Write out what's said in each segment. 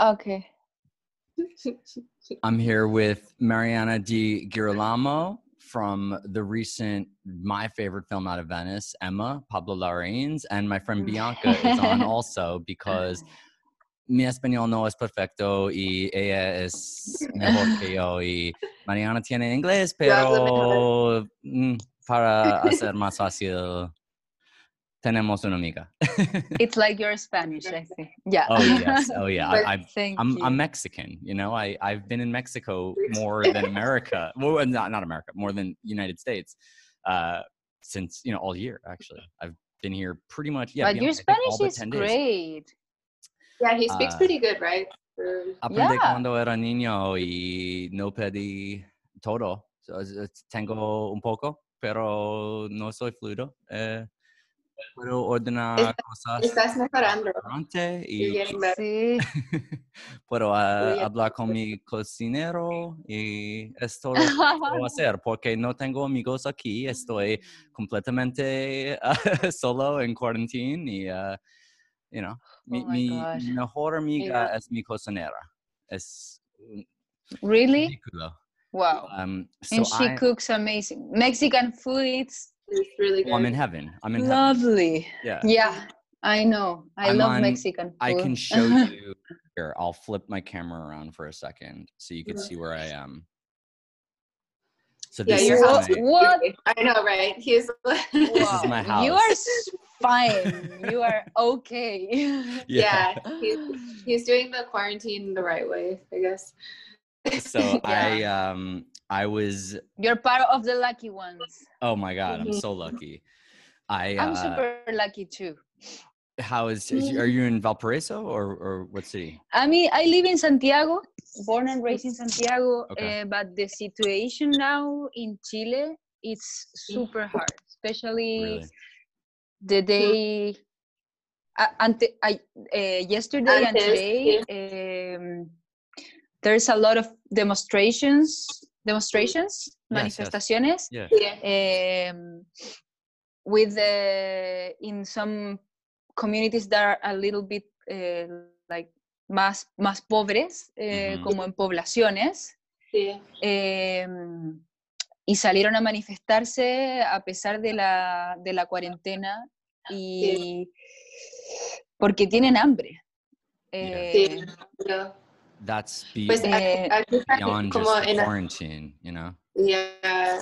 Okay. I'm here with Mariana Di Girolamo from the recent my favorite film out of Venice, Ema, Pablo Larraín's, and my friend Bianca is on also because mi español no es perfecto y ella es mejor que yo y Mariana tiene inglés, pero mm, para hacer más fácil tenemos una amiga. It's like your Spanish, I think. Yeah. Oh yes, oh yeah. I, I, Thank I'm you. I'm Mexican. You know, I I've been in Mexico more than America. Well, not not America, more than United States, uh, since you know all year. Actually, I've been here pretty much. Yeah, but your beyond, I think, all Spanish is 10 days. great. Yeah, he speaks Uh, pretty good, right? For- Aprendí Yeah. cuando era niño y no pedí todo. So, es- es- tengo un poco, pero no soy fluido. Eh, puedo ordenar cosas Estás mejorando. y better. Sí. puedo Muy hablar con mi cocinero y es todo lo puedo hacer porque no tengo amigos aquí, estoy completamente ah, solo en cuarentena y, ah, you know, mi, Oh my mi mejor amiga Yeah. es mi cocinera. Es Really? ridículo. Wow. Um, so and she I, cooks amazing Mexican food. It's It's really good. well, I'm in heaven. I'm in heaven. lovely. Yeah. Yeah, I know. I I'm love on- Mexican food. I can show you here. I'll flip my camera around for a second so you can Mhm. see where I am. So Yeah, this your is house my, is What? I know, right? He's This is my Wow, You are fine. You are okay. yeah. He's he's doing the quarantine the right way, I guess. so I um I was You're part of the lucky ones. oh my god I'm so lucky. I I'm uh, super lucky too. how is are you in Valparaiso or or what city? I mean, I live in Santiago, born and raised in Santiago, Okay. uh, but the situation now in Chile it's super hard, especially Really? the day. Uh, ante, I, uh, yesterday and Antes, today, um, there's a lot of demonstrations, demonstrations, yes. manifestaciones. Yeah. um, with uh, in some communities that are a little bit uh, like más, más pobres, eh, como en poblaciones, Sí. em, y salieron a manifestarse a pesar de la, de la cuarentena y porque tienen hambre. Yeah. Sí. That's be, Pues Eh, beyond just the quarantine, you know. yeah.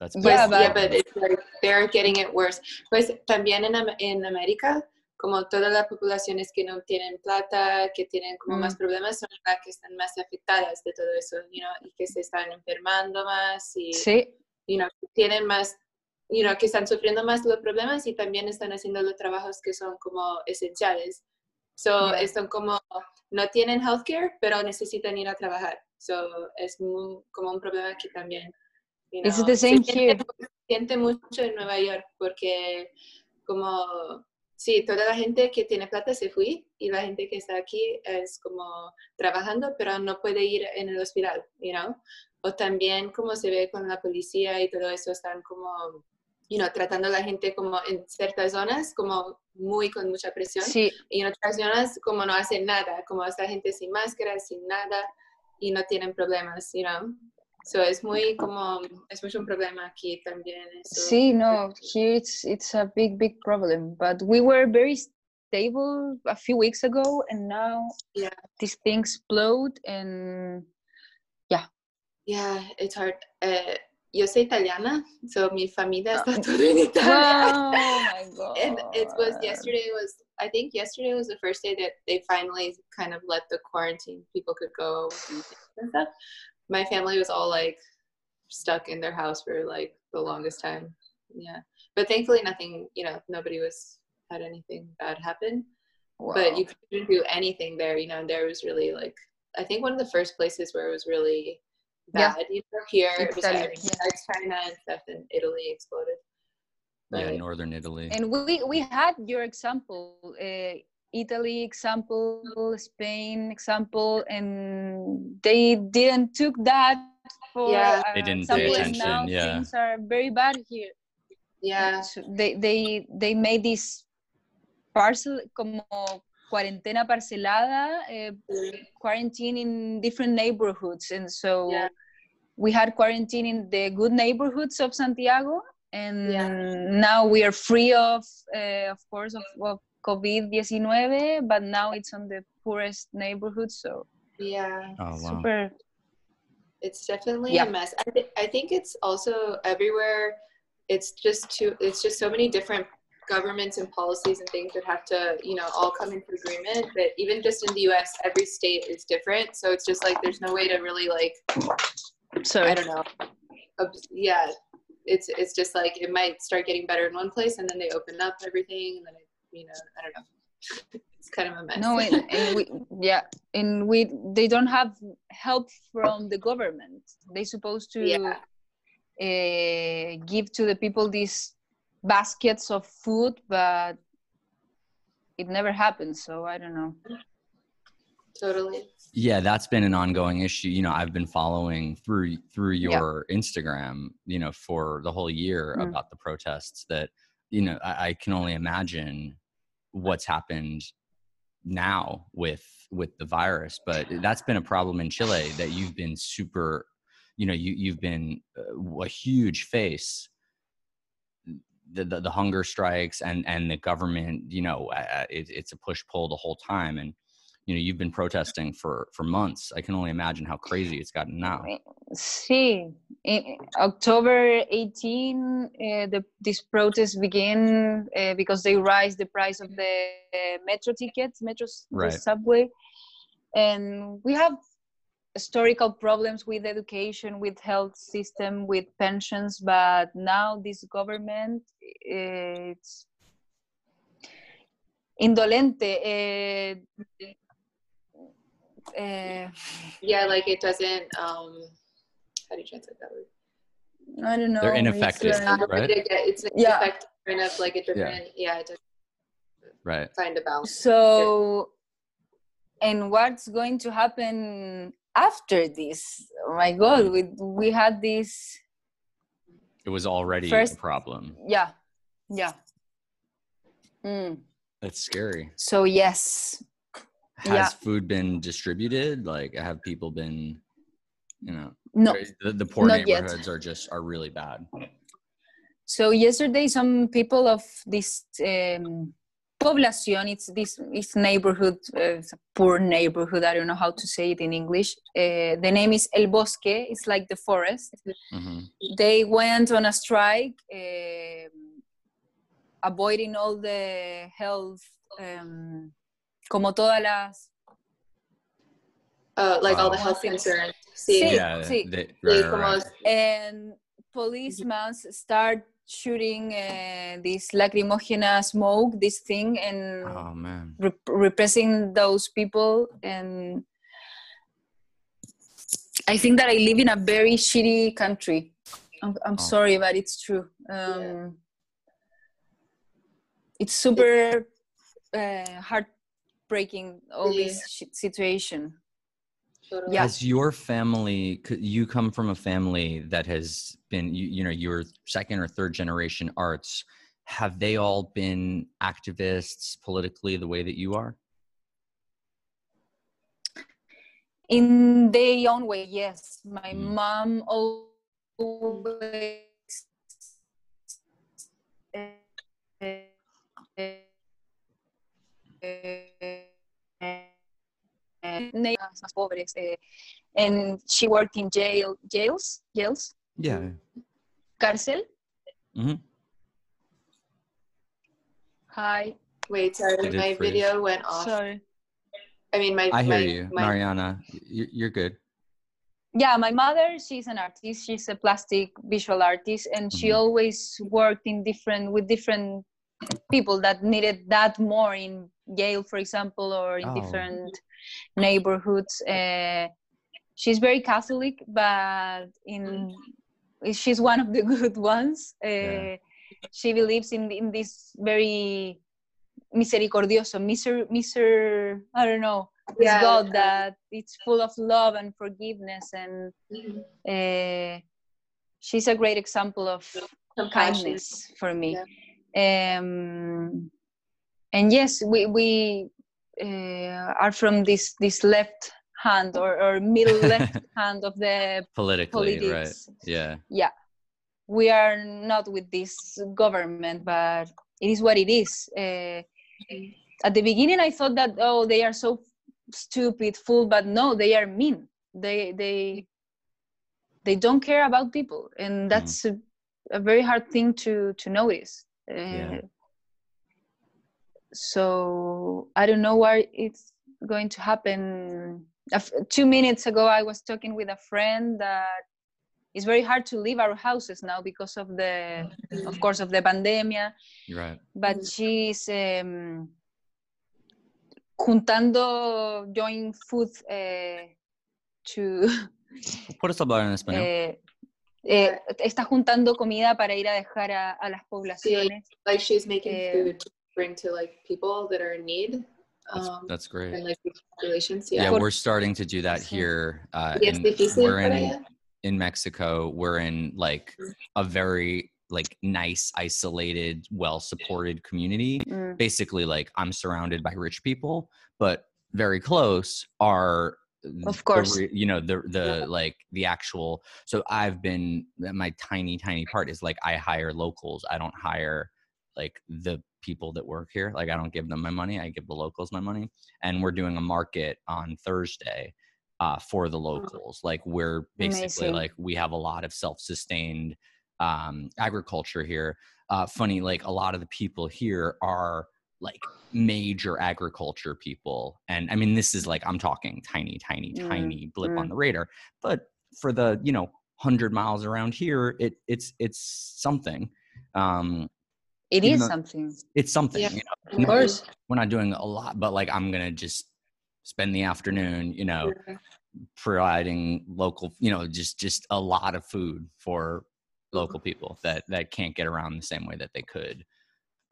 That's Yeah, Pues, yeah, but- but it's like they're getting it worse. Pues también en, en América, como todas las poblaciones que no tienen plata, que tienen como Mm. más problemas, son las que están más afectadas de todo eso, you know, y que se están enfermando más y, sí, you know, tienen más, you know, que están sufriendo más los problemas y también están haciendo los trabajos que son como esenciales. So, Yeah. están como, no tienen healthcare, pero necesitan ir a trabajar. So, es mu- como un problema que también, you know, the se same siente- here. se siente mucho en Nueva York porque como, sí, toda la gente que tiene plata se fue y la gente que está aquí es como trabajando, pero no puede ir en el hospital, you know? O también como se ve con la policía y todo eso, están como, you know, tratando a la gente como en ciertas zonas, como muy con mucha presión sí, y en otras zonas como no hacen nada, como esta gente sin máscara, sin nada y no tienen problemas, you know. So es muy como, es mucho un problema aquí también. Eso. sí, no, here it's, it's a big, big problem. But we were very stable a few weeks ago and now Yeah. this thing explode and Yeah, it's hard. Eh, yo soy italiana, so mi familia está toda Italia. Wow, my God. and it was yesterday was I think yesterday was the first day that they finally kind of let the quarantine people could go do things and stuff. My family was all like stuck in their house for like the longest time. Yeah. But thankfully nothing, you know, nobody was had anything bad happen. Wow. But you couldn't do anything there, you know, and there was really like I think one of the first places where it was really Yeah. bad, you know, here it was like, yeah. China and stuff and Italy exploded. yeah, northern Italy. and we we had your example uh, italy example spain example and they didn't took that for Yeah. They uh, didn't pay example, attention, now yeah. things are very bad here Yeah. So they they they made this parcel como cuarentena parcelada, uh, quarantine in different neighborhoods, and so Yeah. we had quarantine in the good neighborhoods of Santiago, and Yeah. now we are free of, uh, of course, of, of COVID nineteen, but now it's on the poorest neighborhoods, so Yeah. Oh wow. super. It's definitely Yeah. a mess. I, th- I think it's also everywhere. It's just too. It's just so many different governments and policies and things that have to, you know, all come into agreement. But even just in the U.S., every state is different. So it's just like there's no way to really like. So I don't know. Yeah, it's it's just like it might start getting better in one place, and then they open up everything, and then it, you know, I don't know. it's kind of a mess. No, and, and we, yeah, and we they don't have help from the government. They supposed to Yeah. uh, give to the people these baskets of food, but it never happens. So I don't know. totally. Yeah, that's been an ongoing issue. You know, I've been following through through Yeah. your Instagram, you know, for the whole year Mm. about the protests that, you know, I, I can only imagine what's happened now with with the virus. But that's been a problem in Chile that you've been super, you know, you you've been uh, a huge face. The, the, the hunger strikes and and the government, you know, uh, it, it's a push pull the whole time, and you know you've been protesting for for months. I can only imagine how crazy it's gotten now. See, in October 18, uh, the, this protest began uh, because they raised the price of the uh, metro tickets, metro Right. the subway, and we have historical problems with education, with health system, with pensions. But now this government, uh, it's indolente. Uh, uh, Yeah, like it doesn't. Um, how do you translate that word? I don't know. They're it's ineffective. like- Not Right? really get- It's Yeah. effective kind of like a different. Yeah, it doesn't right find a balance. So, and what's going to happen after this? Oh my God, we we had this. it was already First- a problem Yeah, yeah. Mm. that's scary So yes, has Yeah. food been distributed like have people been you know no. the, the poor not yet. neighborhoods are just are really bad So yesterday, some people of this um, población, it's this this neighborhood, uh, it's a poor neighborhood. I don't know how to say it in English. Uh, the name is El Bosque. It's like the forest. hmm they went on a strike um, avoiding all the health um, como todas las Oh, like all the health concerns. Sí. See, yeah sí. they- sí, right, right, right. and policemen start shooting uh, this lacrimogena smoke this thing and oh man rep- repressing those people and i think that i live in a very shitty country i'm, I'm Oh. sorry but it's true um, Yeah. it's super uh, heartbreaking all Yeah. this shit situation totally. Yeah. Has your family? You come from a family that has been, you, you know, your second or third generation arts. Have they all been activists politically the way that you are? in their own way yes my Mm. mom always más pobres eh, and she worked in jail jails jails Yeah. cárcel Mhm. hi Wait, sorry, my freeze. video went off. sorry I mean, my. I hear my, you, my, Mariana. You- You're good. yeah my mother she's an artist she's a plastic visual artist and she Mhm. always worked in different with different people that needed that more in yale for example or in Oh. different neighborhoods uh, she's very catholic but in she's one of the good ones uh, Yeah. she believes in in this very misericordioso miser miser i don't know this Yeah. god that it's full of love and forgiveness and uh, she's a great example of Compassion. kindness for me um, and yes we we uh, are from this this left hand or, or middle left hand of the politically politics. right. Yeah. Yeah. We are not with this government but it is what it is. Uh, at the beginning i thought that oh they are so stupid fool but no they are mean. They they they don't care about people and that's a, a very hard thing to to notice uh, Yeah. so i don't know where it's going to happen. Two minutes ago i was talking with a friend that it's very hard to leave our houses now because of the of course of the pandemia. Right. But she's um, juntando join food uh, to puedes hablar en español? eh, eh, está juntando comida para ir a dejar a, a las poblaciones Like she's making Eh, food to bring to like people that are in need. that's, Um, that's great and like populations. yeah, Yeah. we're starting to do that here uh, Y in, we're in ella. in Mexico, we're in like a very like nice, isolated, well supported community. Mm, Basically, like I'm surrounded by rich people, but very close are Of course. re- you know the the like the actual so i've been my tiny tiny part is like i hire locals. I don't hire like the people that work here. Like i don't give them my money. I give the locals my money. And we're doing a market on thursday uh, for the locals. Like we're basically Amazing. like we have a lot of self-sustained um, agriculture here. Uh, funny like a lot of the people here are like major agriculture people and i mean this is like i'm talking tiny tiny Mm, tiny blip on mm. the radar but for the you know 100 miles around here it it's it's something um it even is though- something it's something Yeah. you know of course we're not doing a lot but like i'm gonna just spend the afternoon you know Yeah. providing local you know just just a lot of food for local people that that can't get around the same way that they could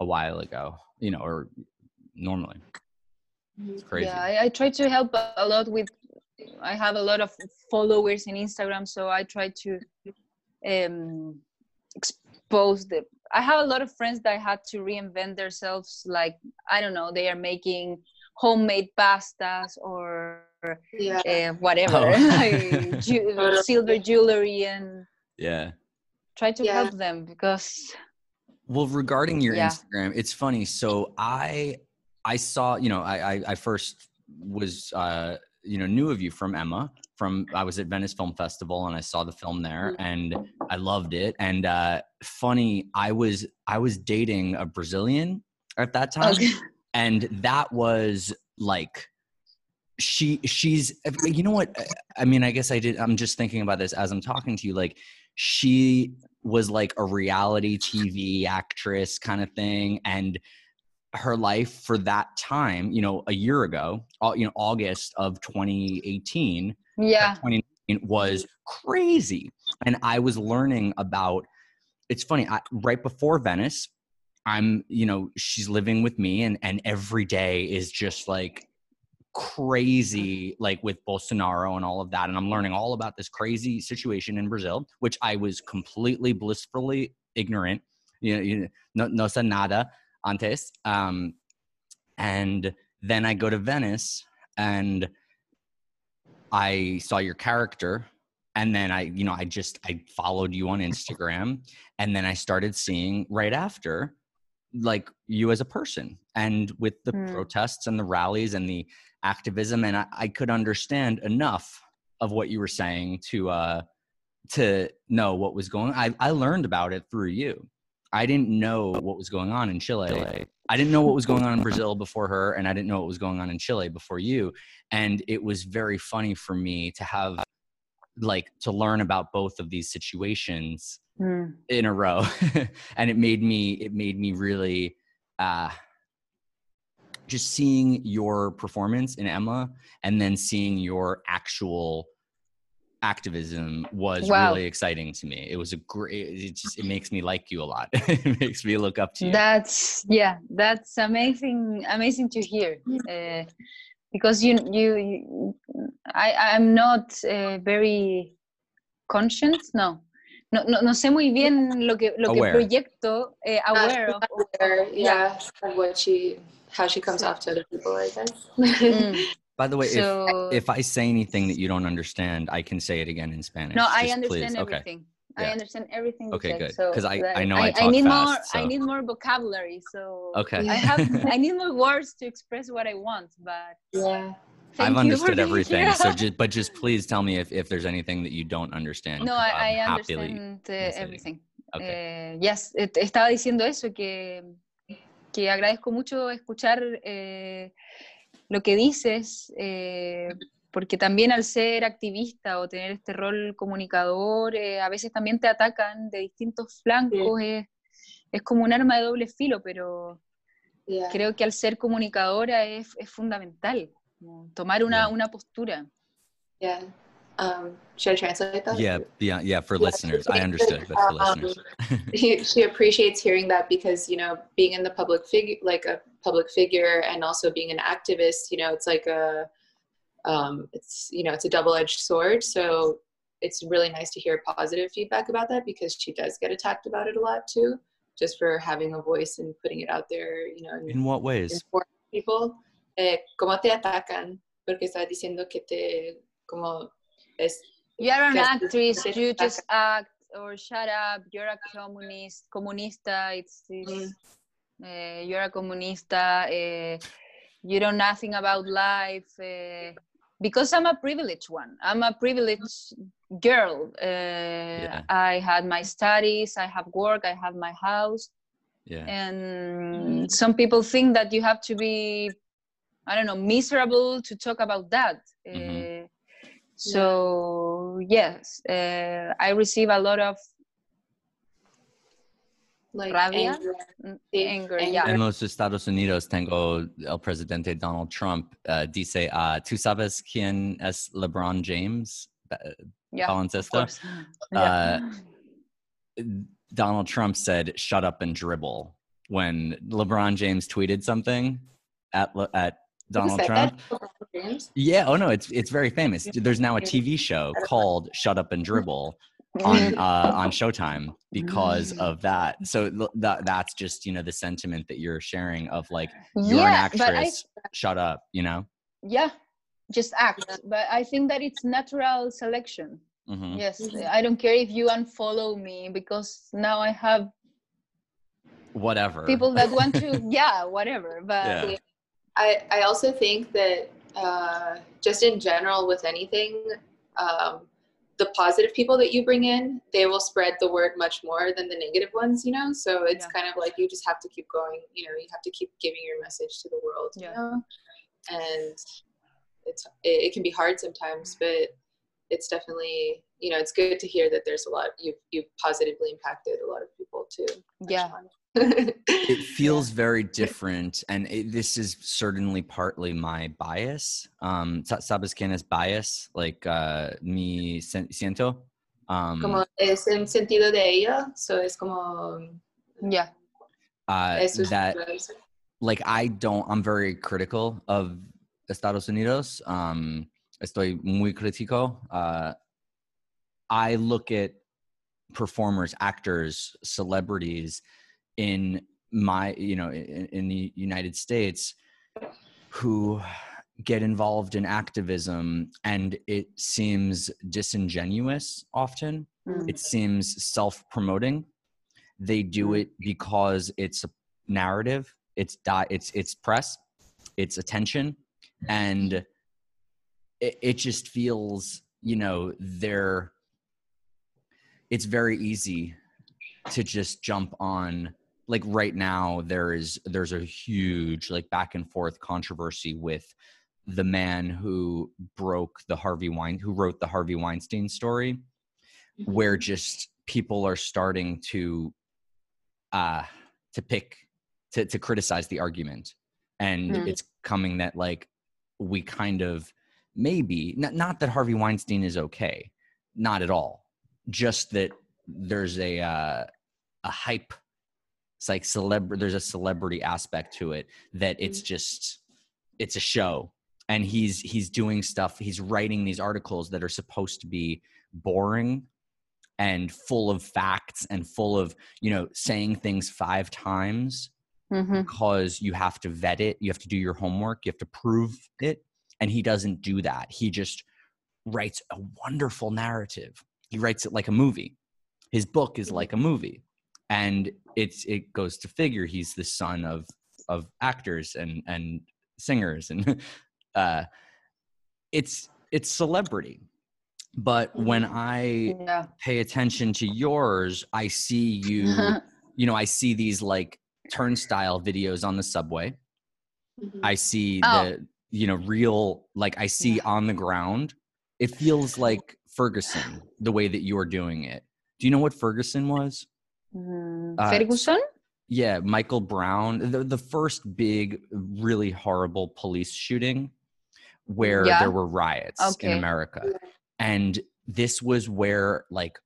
a while ago you know or normally it's crazy yeah I, I try to help a a lot with i have a lot of followers in instagram so i try to um expose the i have a lot of friends that had to reinvent themselves like i don't know they are making homemade pastas or Yeah. uh, whatever Oh. like ju- silver jewelry and yeah try to Yeah. help them because Well, regarding your Yeah. Instagram, it's funny. So I I saw, you know, I I, I first was uh, you know knew of you from Ema from I was at Venice Film Festival and I saw the film there and I loved it. And uh, funny, I was I was dating a Brazilian at that time, okay. and that was like she she's you know what i mean i guess i did i'm just thinking about this as i'm talking to you like she was like a reality tv actress kind of thing and her life for that time you know a year ago you know august of 2018 uh, yeah. 2019 was crazy. And i was learning about it's funny I, right before venice i'm you know she's living with me and and every day is just like crazy like with bolsonaro and all of that and i'm learning all about this crazy situation in brazil which i was completely blissfully ignorant you know, you know no, no nada antes um and then i go to venice and I saw your character and then I, you know, I just I followed you on Instagram and then I started seeing right after like you as a person and with the Hmm. protests and the rallies and the activism and I, I could understand enough of what you were saying to uh to know what was going I, I learned about it through you. I didn't know what was going on in Chile. I didn't know what was going on in Brazil before her, and I didn't know what was going on in Chile before you. And it was very funny for me to have, like, to learn about both of these situations Mm. in a row, and it made me, it made me really, uh, just seeing your performance in Ema, and then seeing your actual activism was Wow. really exciting to me. It was a great. It just it makes me like you a lot. it makes me look up to you. That's yeah, that's amazing, amazing to hear. Uh, because you, you, you I, I'm not uh, very conscious. No, no, no, no sé muy bien lo que lo que Aware. proyecto. eh, aware of, Aware, yeah, of what she how she comes off to other people, I guess. Mm. By the way, So- if if I say anything that you don't understand, I can say it again in Spanish. No, I understand please. Okay. everything. I understand everything. you Okay, said, good. So 'Cause I- I know I talk need fast, more. I need more vocabulary. So Okay. I have. I need more words to express what I want. But yeah. Thank I've understood everything. here. So just but just please tell me if, if there's anything that you don't understand. no, I, I understand uh, everything. Okay. Eh, yes, estaba diciendo eso, que, que agradezco mucho escuchar eh, lo que dices, eh, porque también al ser activista o tener este rol comunicador, eh, a veces también te atacan de distintos flancos, es, es como un arma de doble filo, pero Yeah. creo que al ser comunicadora es, es fundamental, como tomar una, Yeah. una postura. Yeah. Um, should I translate that? Yeah, yeah, yeah. For Yeah, listeners, I she- understood, but for um, listeners, she, she appreciates hearing that because you know being in the public figure like a public figure and also being an activist you know it's like a um, it's you know it's a double-edged sword so it's really nice to hear positive feedback about that because she does get attacked about it a lot too just for having a voice and putting it out there you know and in what ways? people eh, cómo te atacan porque estás diciendo que te como es You are an actress, yes, you yes. just act or shut up, you're a communist, comunista, it's, it's uh, you're a comunista, uh, you know nothing about life. Uh, because I'm a privileged one, I'm a privileged girl. Uh, I had my studies, I have work, I have my house, Yeah. and some people think that you have to be, I don't know, miserable to talk about that. Mhm. Uh, so yes, uh, I receive a lot of like Rabia? anger, mm, anger. anger. Yeah, En los Estados Unidos tengo el presidente Donald Trump uh, dice, uh, ¿tú sabes quién es LeBron James? Yeah, of baloncesto? course. Uh, Yeah. Donald Trump said, "Shut up and dribble" when LeBron James tweeted something at Le- at Who Donald Trump. that? Yeah. Oh no, it's it's very famous. There's now a TV show called "Shut Up and Dribble" on uh, on Showtime because of that. So l- that that's just you know the sentiment that you're sharing of like you're yeah, an but I actress. Shut up. You know. yeah, just act. But I think that it's natural selection. hmm Yes, Mhm. I don't care if you unfollow me because now I have Whatever. people that want to. yeah, whatever. But Yeah. I, I also think that uh, just in general with anything, um, the positive people that you bring in, they will spread the word much more than the negative ones, you know? So it's Yeah. kind of like you just have to keep going, you know, you have to keep giving your message to the world, Yeah. you know? And it's, it, it can be hard sometimes, but it's definitely, you know, it's good to hear that there's a lot, you've, you've positively impacted a lot of people too. yeah, it feels very different and it, this is certainly partly my bias um sabes quién es bias like uh mi siento um como es en sentido de ella, so es como, yeah, uh, es that like i don't i'm very critical of estados unidos um estoy muy crítico uh i look at performers actors celebrities in my you know in, in the united states who get involved in activism and it seems disingenuous often Mm. it seems self-promoting they do Mm. it because it's a narrative it's di- it's it's press it's attention and it, it just feels you know they're it's very easy to just jump on like right now there is there's a huge like back and forth controversy with the man who broke the Harvey Wein who wrote the Harvey Weinstein story where just people are starting to uh to pick to to criticize the argument and Mm. it's coming that like we kind of maybe not, not that Harvey Weinstein is okay not at all just that there's a uh a hype it's like celeb there's a celebrity aspect to it that it's just it's a show and he's he's doing stuff he's writing these articles that are supposed to be boring and full of facts and full of you know saying things five times Mhm. because you have to vet it, you have to do your homework, you have to prove it. And he doesn't do that. He just writes a wonderful narrative. He writes it like a movie. His book is like a movie. And it's it goes to figure he's the son of of actors and and singers and uh it's it's celebrity. But when I Yeah. pay attention to yours, I see you you know, I see these like turnstile videos on the subway. Mhm. I see Oh. the you know real like I see Yeah. on the ground. It feels like Ferguson the way that you're doing it. Do you know what Ferguson was? Mm, Uh, Ferguson? Yeah, Michael Brown, the, the first big, really horrible police shooting where Yeah. there were riots in America. And this was where like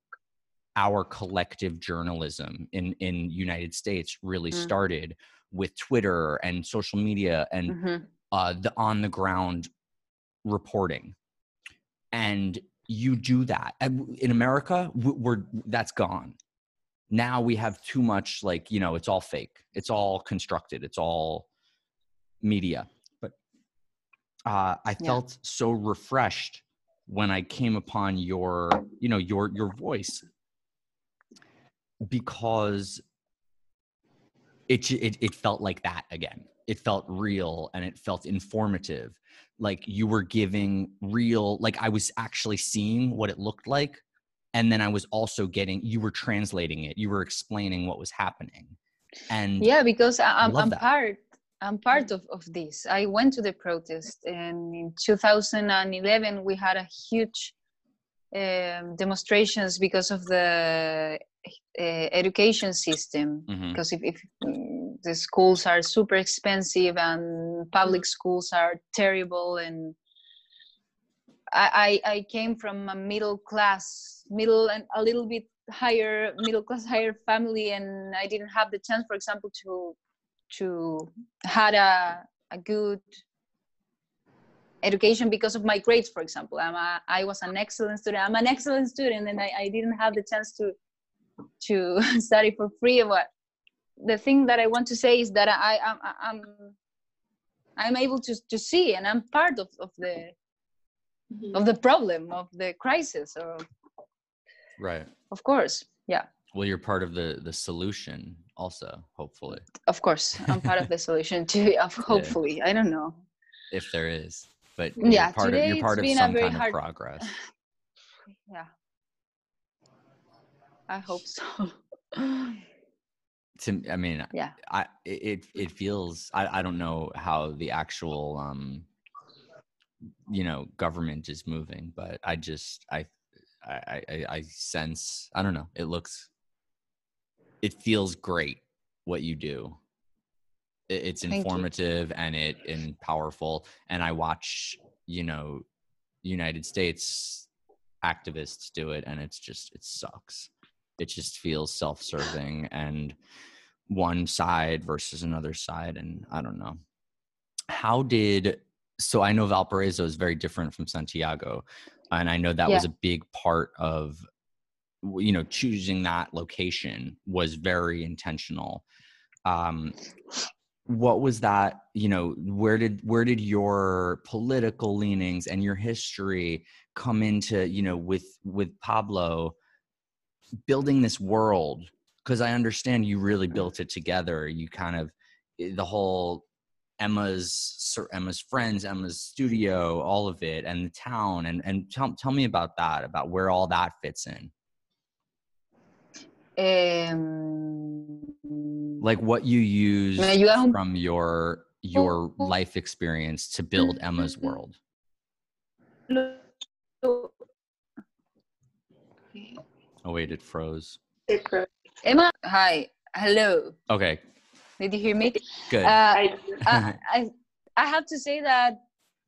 our collective journalism in in United States really Mm. started with Twitter and social media and Mhm. uh, the on the ground reporting and you do that in america we're that's gone now we have too much like you know it's all fake. It's all constructed. It's all media. But uh, i Yeah. felt so refreshed when i came upon your you know your your voice. Because it, it it felt like that again. It felt real and it felt informative. Like you were giving real like i was actually seeing what it looked like and then i was also getting you were translating it you were explaining what was happening and Yeah, because I, I'm, I'm part. I'm part of, of this. I went to the protest, and in 2011 we had a huge um, demonstrations because of the uh, education system. Mhm. Because if, if mm, the schools are super expensive and public schools are terrible, and I, I I came from a middle class, middle and a little bit higher middle class higher family and i didn't have the chance for example to to had a, a good education because of my grades for example. I'm a, i was an excellent student. I'm an excellent student and i, I didn't have the chance to to study for free but the thing that i want to say is that i i'm i'm i'm able to to see and i'm part of, of the Mhm. of the problem of the crisis or right. of course yeah. Well you're part of the the solution also hopefully. Of course i'm part of the solution too of hopefully i don't know. If there is but Yeah, you're part of today you're it's part of been a some very kind hard- of progress. Yeah. I hope so. To i mean yeah. I it it- it feels I I don't know how the actual um you know government is moving, but I just I I I, I sense I don't know it looks it feels great what you do. It, it's Thank you. informative and it and powerful, and I watch you know United States activists do it, and it's just it sucks. It just feels self-serving and one side versus another side and i don't know how did so i know valparaiso is very different from santiago and i know that was a big part of you know choosing that location was very intentional. Um what was that you know where did where did your political leanings and your history come into you know with with pablo building this world? Because I understand you really built it together. You kind of eh, the whole Ema's Sir Ema's friends, Ema's studio, all of it, and the town. And and tell tell me about that, about where all that fits in. um, Like what you use Me ayudas un- from your your life experience to build Ema's world. Oh wait, it froze. It froze. ema hi hello Okay, did you hear me good. uh, I, I, I I have to say that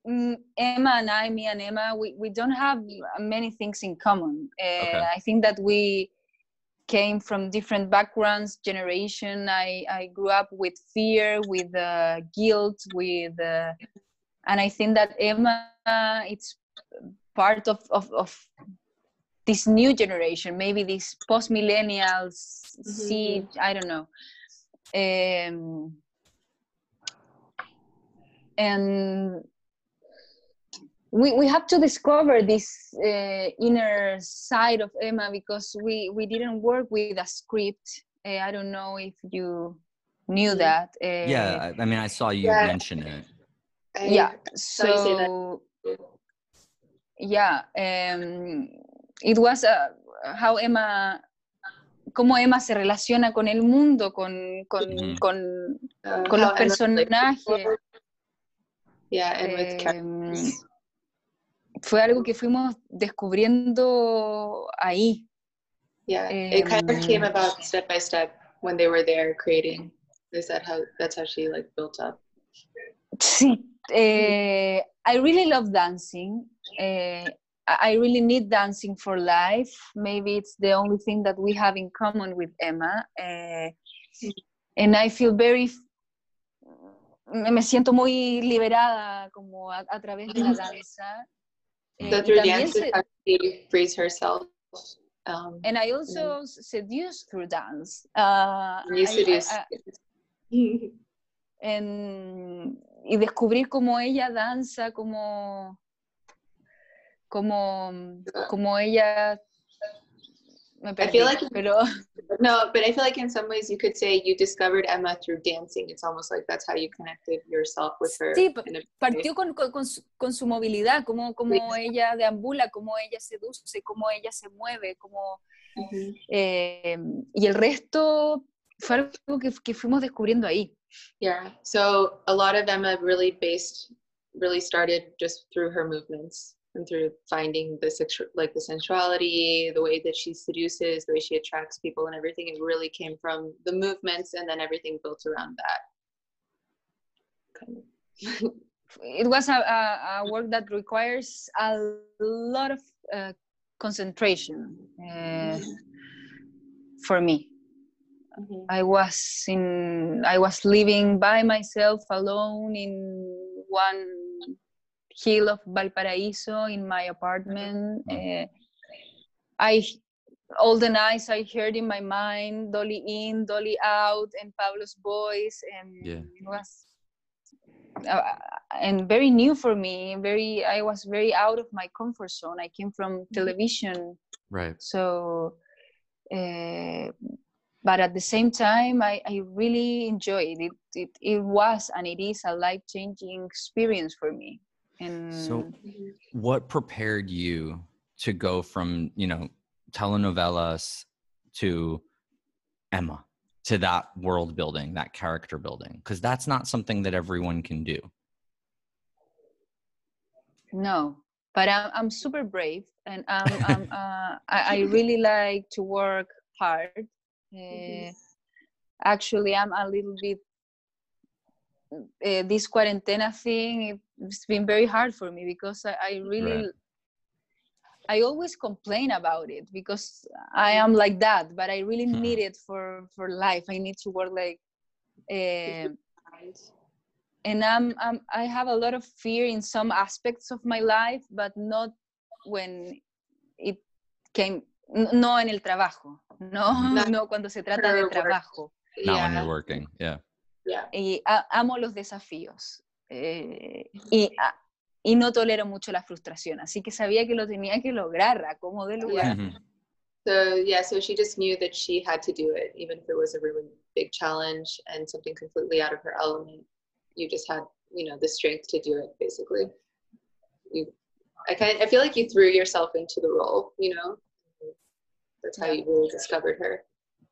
mm, Ema and I, me and Ema, we, we don't have many things in common. Uh, Okay. I think that we came from different backgrounds, generation. I, I grew up with fear, with uh, guilt, with, uh, and I think that Ema, it's part of, of, of this new generation, maybe these post millennials, see, I don't know Um, and we, we have to discover this uh, inner side of Ema because we, we didn't work with a script. Uh, I don't know if you knew Mhm. that. Uh, yeah, I, I mean, I saw you Yeah. mention it. Yeah. saw you say that. So yeah, um, it was uh, how Ema, cómo Emma se relaciona con el mundo, con, con, Ujú. con, uh, con los personajes. yeah, and with characters. fue algo que fuimos descubriendo ahí. Yeah, it kind of came about step by step when they were there creating. Is that how? That's how she like built up. Sí, eh, I really love dancing. Eh, I really need dancing for life. Maybe it's the only thing that we have in common with Ema. Eh, and I feel very, me siento muy liberada como a, a través de la danza. Eh, So y through también dance, how she frees herself. Um, and I also s- seduce through dance. Uh, you seduce. I- I- en- y descubrir cómo ella danza, cómo, cómo, cómo ella... Me perdí, feel like- pero no, but I feel like in some ways you could say you discovered Emma through dancing. It's almost like that's how you connected yourself with her. Sí, partió con, con- su, con su movilidad, cómo, cómo ella deambula, cómo ella seduce, cómo ella se mueve, Mhm. eh, y el resto fue algo que, que fuimos descubriendo ahí. Yeah. So a lot of Emma really based, really started just through her movements and through finding the sexual, like the sensuality, the way that she seduces, the way she attracts people, and everything. It really came from the movements, and then everything built around that. Kind of. it was a, a, a work that requires a lot of uh, concentration uh, for me. Mhm. I was in I was living by myself alone in one hill of Valparaiso in my apartment. Uh, I all the nights I heard in my mind Dolly in, Dolly out, and Pablo's voice, and Yeah. it was uh, and very new for me. Very I was very out of my comfort zone. I came from television Right. so uh, but at the same time I, I really enjoyed it. it it was and it is a life-changing experience for me and So, what prepared you to go from you know telenovelas to Ema to that world building, that character building? Because that's not something that everyone can do. no but i'm, I'm super brave and I'm, I'm, uh, I, I really like to work hard uh, actually i'm a little bit uh, this quarantine thing it- it's been very hard for me because i, I really i always complain about it because i am like that but i really Hmm. need it for for life i need to work like um and I'm, I'm i have a lot of fear in some aspects of my life but not when it came no en el trabajo no no cuando se trata de trabajo Not when you're working. Yeah. Yeah. y a- amo los desafíos eh, y, a- y no tolero mucho la frustración, así que sabía que lo tenía que lograr a como de lugar. Mhm. So yeah, so she just knew that she had to do it, even if it was a really big challenge and something completely out of her element. You just had, you know, the strength to do it. Basically, you. I kind. I feel like you threw yourself into the role. You know, that's how you really discovered her.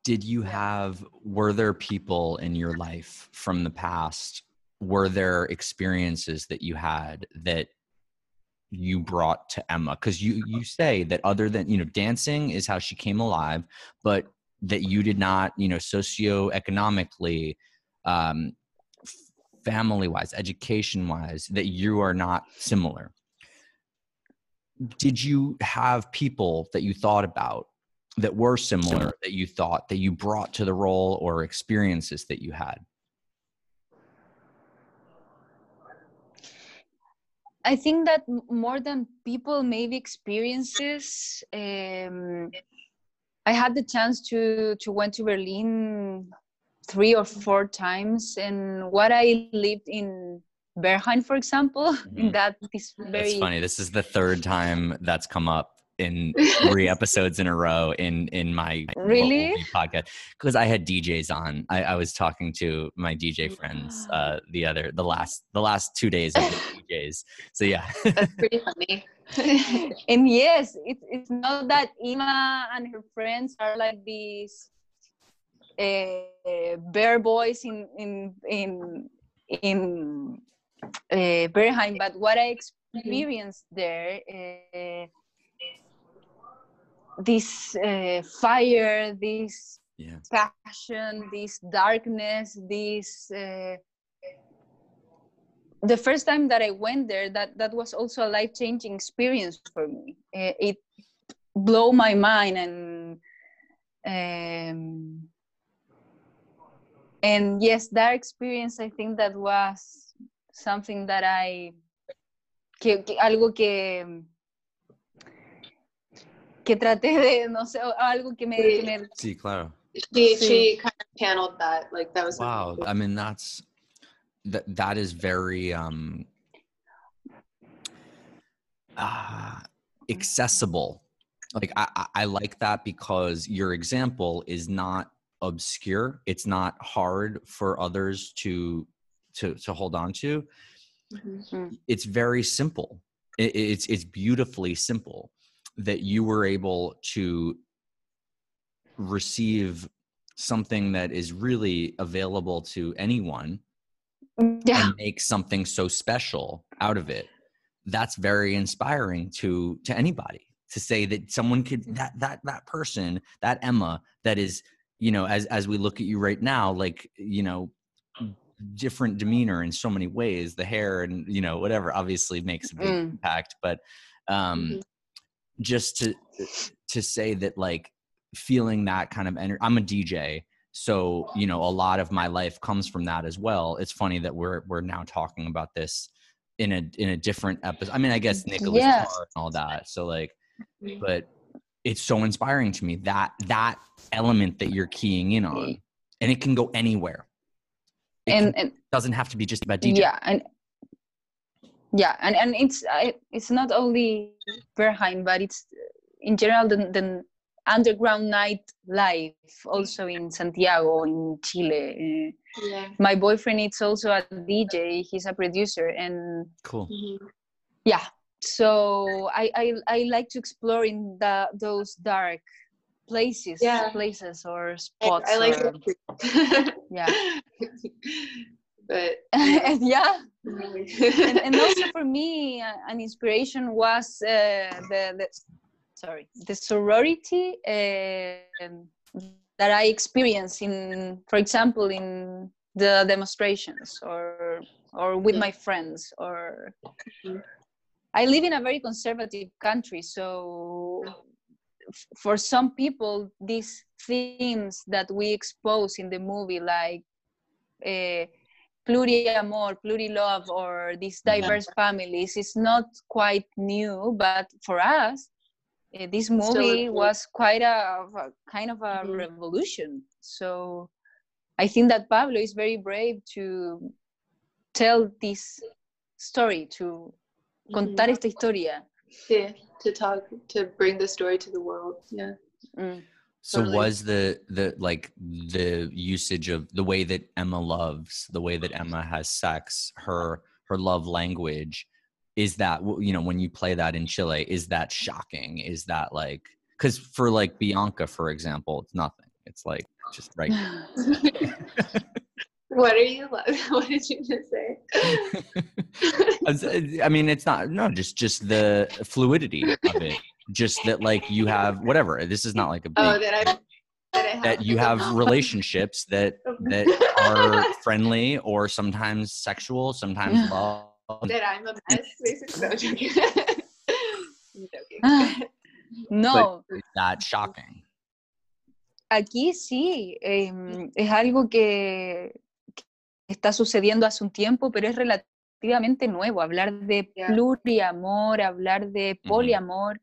Did you have, were there people in your life from the past? Were there experiences that you had that you brought to Ema? Because you you say that other than you know dancing is how she came alive, but that you did not you know socioeconomically, um, family wise, education wise, that you are not similar. Did you have people that you thought about that were similar that you thought that you brought to the role or experiences that you had? I think that more than people, maybe experiences. Um, I had the chance to to went to Berlin three or four times. And what I lived in Berghain, for example, in Mhm. that this That's very funny. This is the third time that's come up in three episodes in a row in in my Really? Podcast because I had DJs on. I, I was talking to my DJ friends uh, the other the last the last two days of DJs. So yeah, That's pretty funny. and yes, it's it's not that Ema and her friends are like these uh, bear boys in in in in uh, Berghain, but what I experienced there, uh, this uh, fire, this yeah, passion, this darkness, this. Uh, the first time that I went there, that that was also a life changing experience for me. Uh, it blew my mind and um, and yes, that experience I think that was something that I que, que algo que que traté de no sé algo que me, que me see, claro. she Sí. she kind of channeled that. Like that was Wow, I mean that's that that is very um uh, accessible. Like I, I I like that because your example is not obscure. It's not hard for others to to to hold on to. Mhm. It's very simple. It, it's it's beautifully simple that you were able to receive something that is really available to anyone yeah and make something so special out of it that's very inspiring to to anybody to say that someone could that that that person that ema that is you know as as we look at you right now like you know different demeanor in so many ways the hair and you know whatever obviously makes a big Mm. impact but um Mhm. Just to to say that like feeling that kind of energy i'm a dj so you know a lot of my life comes from that as well it's funny that we're we're now talking about this in a in a different episode i mean i guess nicolas Yeah. Jaar and all that so like Mhm. but it's so inspiring to me that that element that you're keying in on and it can go anywhere it and, can- and doesn't have to be just about dj yeah and yeah and and it's I, it's not only Berghain, but it's in general the, the underground night life also in Santiago in Chile. Uh, Yeah. my boyfriend is also a DJ. He's a producer, and cool Mhm. yeah. So I I, I like to explore in the those dark places, Yeah. places or spots. I like or, yeah, but yeah. and, and also for me uh, an inspiration was uh, the, the sorry the sorority um that i experienced in for example in the demonstrations or or with my friends or Mhm. i live in a very conservative country so for some people these themes that we expose in the movie like uh, pluriamor, plurilove, or these diverse families is not quite new, but for us, uh, this movie important. was quite a, a kind of a Mhm. revolution. So I think that Pablo is very brave to tell this story, to contar esta historia. Yeah, to talk to bring the story to the world. Yeah. Mm. So Totally. was the the like the usage of the way that Ema loves, the way that Ema has sex, her her love language, is that you know when you play that in Chile, is that shocking? Is that like because for like Bianca, for example, it's nothing. It's like just right. what are you? What did you just say? I mean, it's not no, just just the fluidity of it. Just that like you have whatever. This is not like a oh, big oh, that I that I have that you have relationships that that are friendly or sometimes sexual, sometimes love. that I'm a mess. Basically, no, I'm joking. Joking. Ah, no, Is that shocking? Aquí sí, em, es algo que, que está sucediendo hace un tiempo, pero es relativamente nuevo. Hablar de Yeah. pluriamor, hablar de Ujú. poliamor,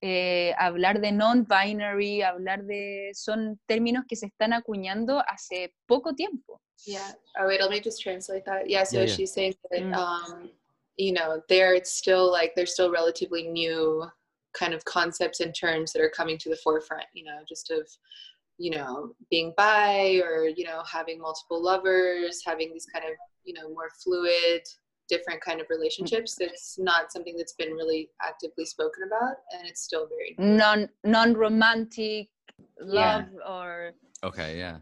eh, hablar de non-binary, hablar de, son términos que se están acuñando hace poco tiempo. Yeah. Oh, wait, let me just translate that. Yeah. So Yeah, yeah. she's saying that, Mm. um, you know, they're still like, they're still relatively new kind of concepts and terms that are coming to the forefront, you know, just of, you know, being bi or, you know, having multiple lovers, having these kind of, you know, more fluid, different kind of relationships. It's not something that's been really actively spoken about and it's still very. Non, non-romantic Yeah. love or Okay, yeah.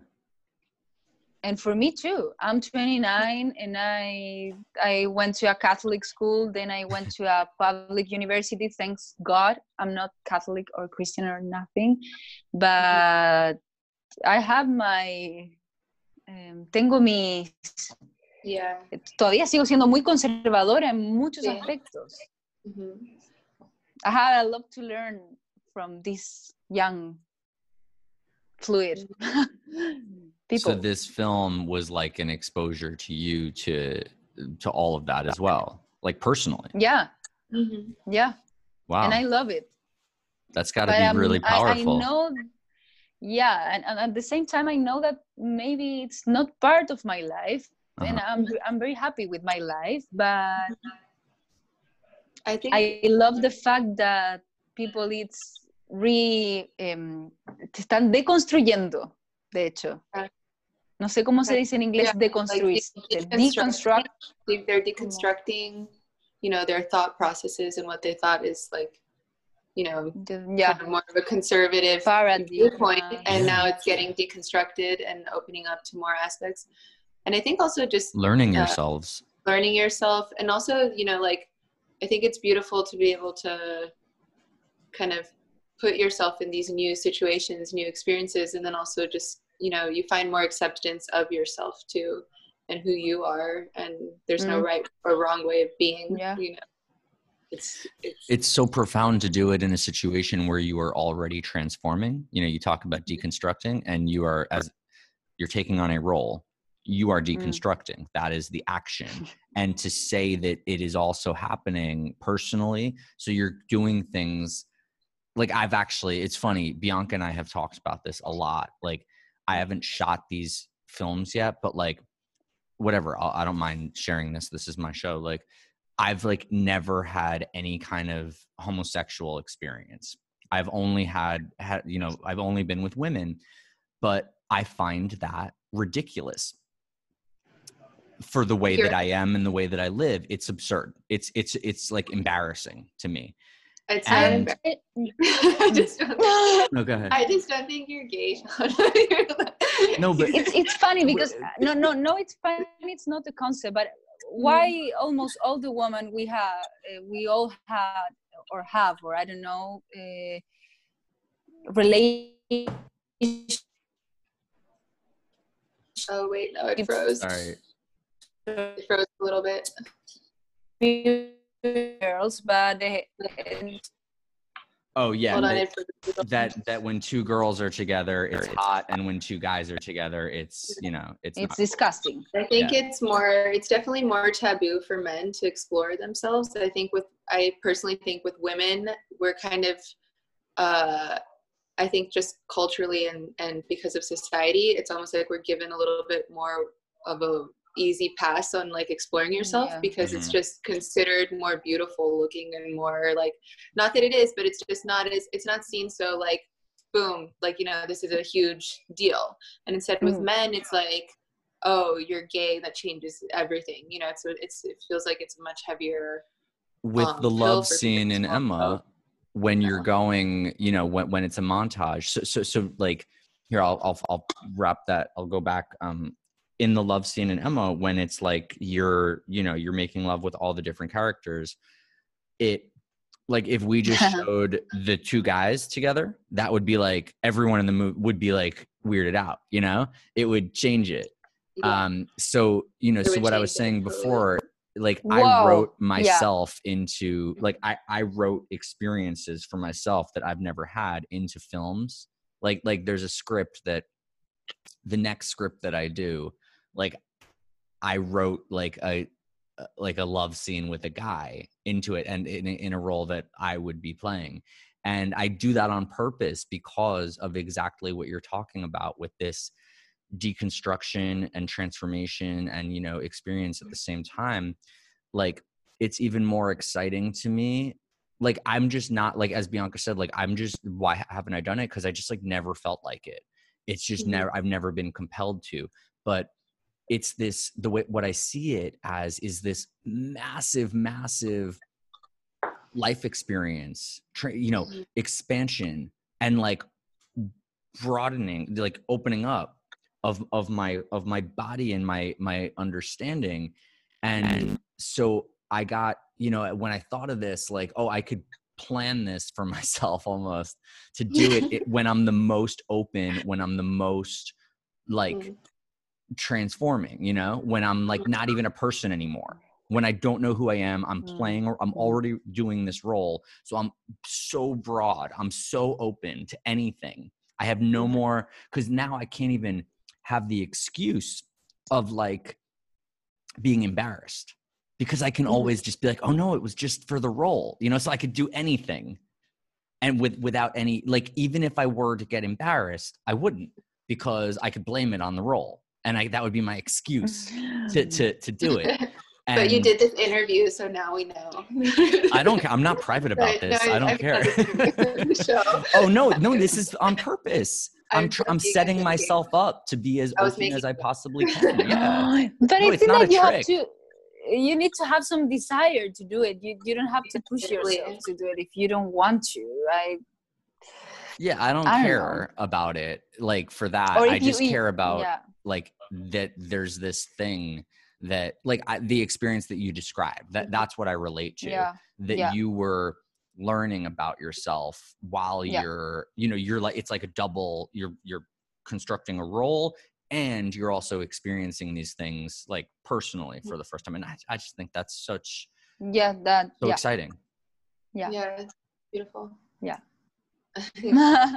and for me too i'm 29 and i i went to a catholic school then i went to a public university thanks god i'm not catholic or christian or nothing but i have my um, tengo mis Yeah. todavía sigo siendo muy conservadora en muchos Sí. aspectos. Hmm i have a lot to learn from this young fluid. People. So this film was like an exposure to you to to all of that as well, like personally. yeah. Hmm yeah. Wow, and i love it. That's got to be um, really I- powerful. I, know, yeah, and, and at the same time, I know that maybe it's not part of my life, and Uh-huh. I'm I'm very happy with my life. But I think I love the fact that people it's re em, te están deconstruyendo, de hecho. No sé cómo se dice en inglés Yeah, deconstruir. like deconstruct. deconstruct- they- they're deconstructing you know their thought processes and what they thought is like you know Yeah, kind of more of a conservative paradigm. viewpoint and Yeah. now it's getting deconstructed and opening up to more aspects and i think also just Learning uh, yourselves. learning yourself and also you know like i think it's beautiful to be able to kind of put yourself in these new situations new experiences and then also just you know you find more acceptance of yourself too and who you are and there's no Mm. right or wrong way of being Yeah. you know it's it's It's so profound to do it in a situation where you are already transforming. You know, you talk about deconstructing, and you are as you're taking on a role. You are Mm. deconstructing. That is the action. and to say that it is also happening personally, so you're doing things like I've actually. It's funny. Bianca and I have talked about this a lot. Like I haven't shot these films yet, but like whatever. I'll, I don't mind sharing this. This is my show. Like I've like never had any kind of homosexual experience. I've only had had you know I've only been with women, but I find that ridiculous for the way that You're- I am and the way that I live. It's absurd. It's it's it's like embarrassing to me. it's not And- embar- I just don't No, go ahead. I just don't think you're gay. Sean. No, but- it's it's funny because no no no it's funny it's not the concept but why almost all the women we have uh, we all had or have or i don't know uh, relate oh wait, no, it froze. All right. It froze a little bit. girls but uh, Oh yeah. Hold on, that- it froze a little. that that when two girls are together it's hot and when two guys are together it's you know it's, it's not. disgusting I think it's more. It's definitely more taboo for men to explore themselves. I think with. I personally think with women, we're kind of. Uh, I think just culturally and and because of society, it's almost like we're given a little bit more of a easy pass on like exploring yourself Yeah. because it's Mhm. just considered more beautiful looking and more like not that it is but it's just not as it's not seen so like boom like you know this is a huge deal and instead with Mm. men it's like oh you're gay that changes everything you know so it's it feels like it's a much heavier with um, the love scene in people to swallow. Ema when you're going you know when when it's a montage so so so like here I'll I'll I'll wrap that I'll go back um in the love scene in Ema when it's like you're you know you're making love with all the different characters it like if we just showed the two guys together that would be like everyone in the movie would be like weirded out you know? It would change it. Yeah. um so you know It so what i was saying before like i Whoa, wrote yeah. myself into like i i wrote experiences for myself that i've never had into films. Like like there's a script that the next script that i do like i wrote like a uh, like a love scene with a guy into it and in, a- in a role that i would be playing. And i do that on purpose because of exactly what you're talking about with this deconstruction and transformation and you know experience at the same time. Like it's even more exciting to me. Like i'm just not like as bianca said like i'm just why haven't i done it? Because i just like never felt like it. It's just Mhm. never i've never been compelled to. But it's this the way what i see it as is this massive massive life experience tra- you know Mhm. expansion and like broadening like opening up of of my of my body and my my understanding and so i got you know when i thought of this like oh i could plan this for myself almost to do it, it when i'm the most open when i'm the most like Mm. Transforming you know when i'm like not even a person anymore. When i don't know who i am i'm Mm. playing or i'm Mm. already doing this role so i'm so broad i'm so open to anything. I have no more because now i can't even have the excuse of like being embarrassed because i can always just be like oh no it was just for the role you know so i could do anything and with without any like even if i were to get embarrassed i wouldn't because i could blame it on the role and I, that would be my excuse to to to do it. but you did this interview, so now we know. I don't care. I'm not private about this. no, I don't I care. oh no, no, this is on purpose. I'm I'm tr- I'm setting myself up to be as I open making as I possibly can. Yeah. but No, I it's think that a you have to. You need to have some desire to do it. You you don't have to push yourself to do it if you don't want to. I Yeah, I don't I don't care about it. Like for that, I if you just care about yeah. Like that there's this thing that like I, the experience that you described. That Mhm. that's what I relate to. Yeah. that Yeah. you were learning about yourself while Yeah. you're you know you're like it's like a double you're you're constructing a role and you're also experiencing these things like personally for the first time and i, I just think that's such Yeah, that so yeah. exciting Yeah. Yeah, it's beautiful. Yeah.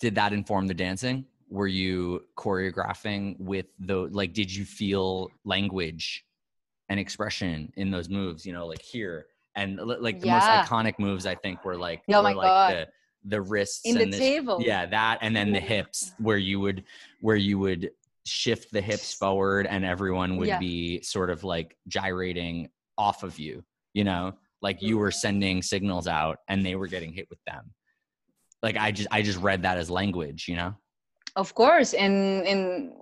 did that inform the dancing were you choreographing with the like did you feel language and expression in those moves you know like here and li- like the Yeah. most iconic moves i think were like Oh were my like God. the the wrists In the and this, table. yeah that and then the hips where you would where you would shift the hips forward and everyone would Yeah. be sort of like gyrating off of you you know like you were mm-hmm. sending signals out and they were getting hit with them like i just i just read that as language you know of course and and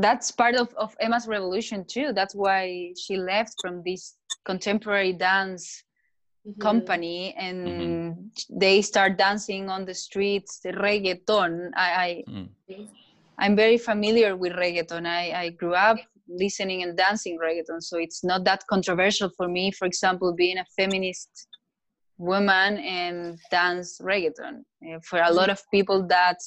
that's part of, of ema's revolution too. That's why she left from this contemporary dance Mhm. company and they start dancing on the streets the reggaeton. I, I Mm. i'm very familiar with reggaeton. I, I grew up listening and dancing reggaeton so it's not that controversial for me for example being a feminist woman and dance reggaeton. Uh, for a lot of people that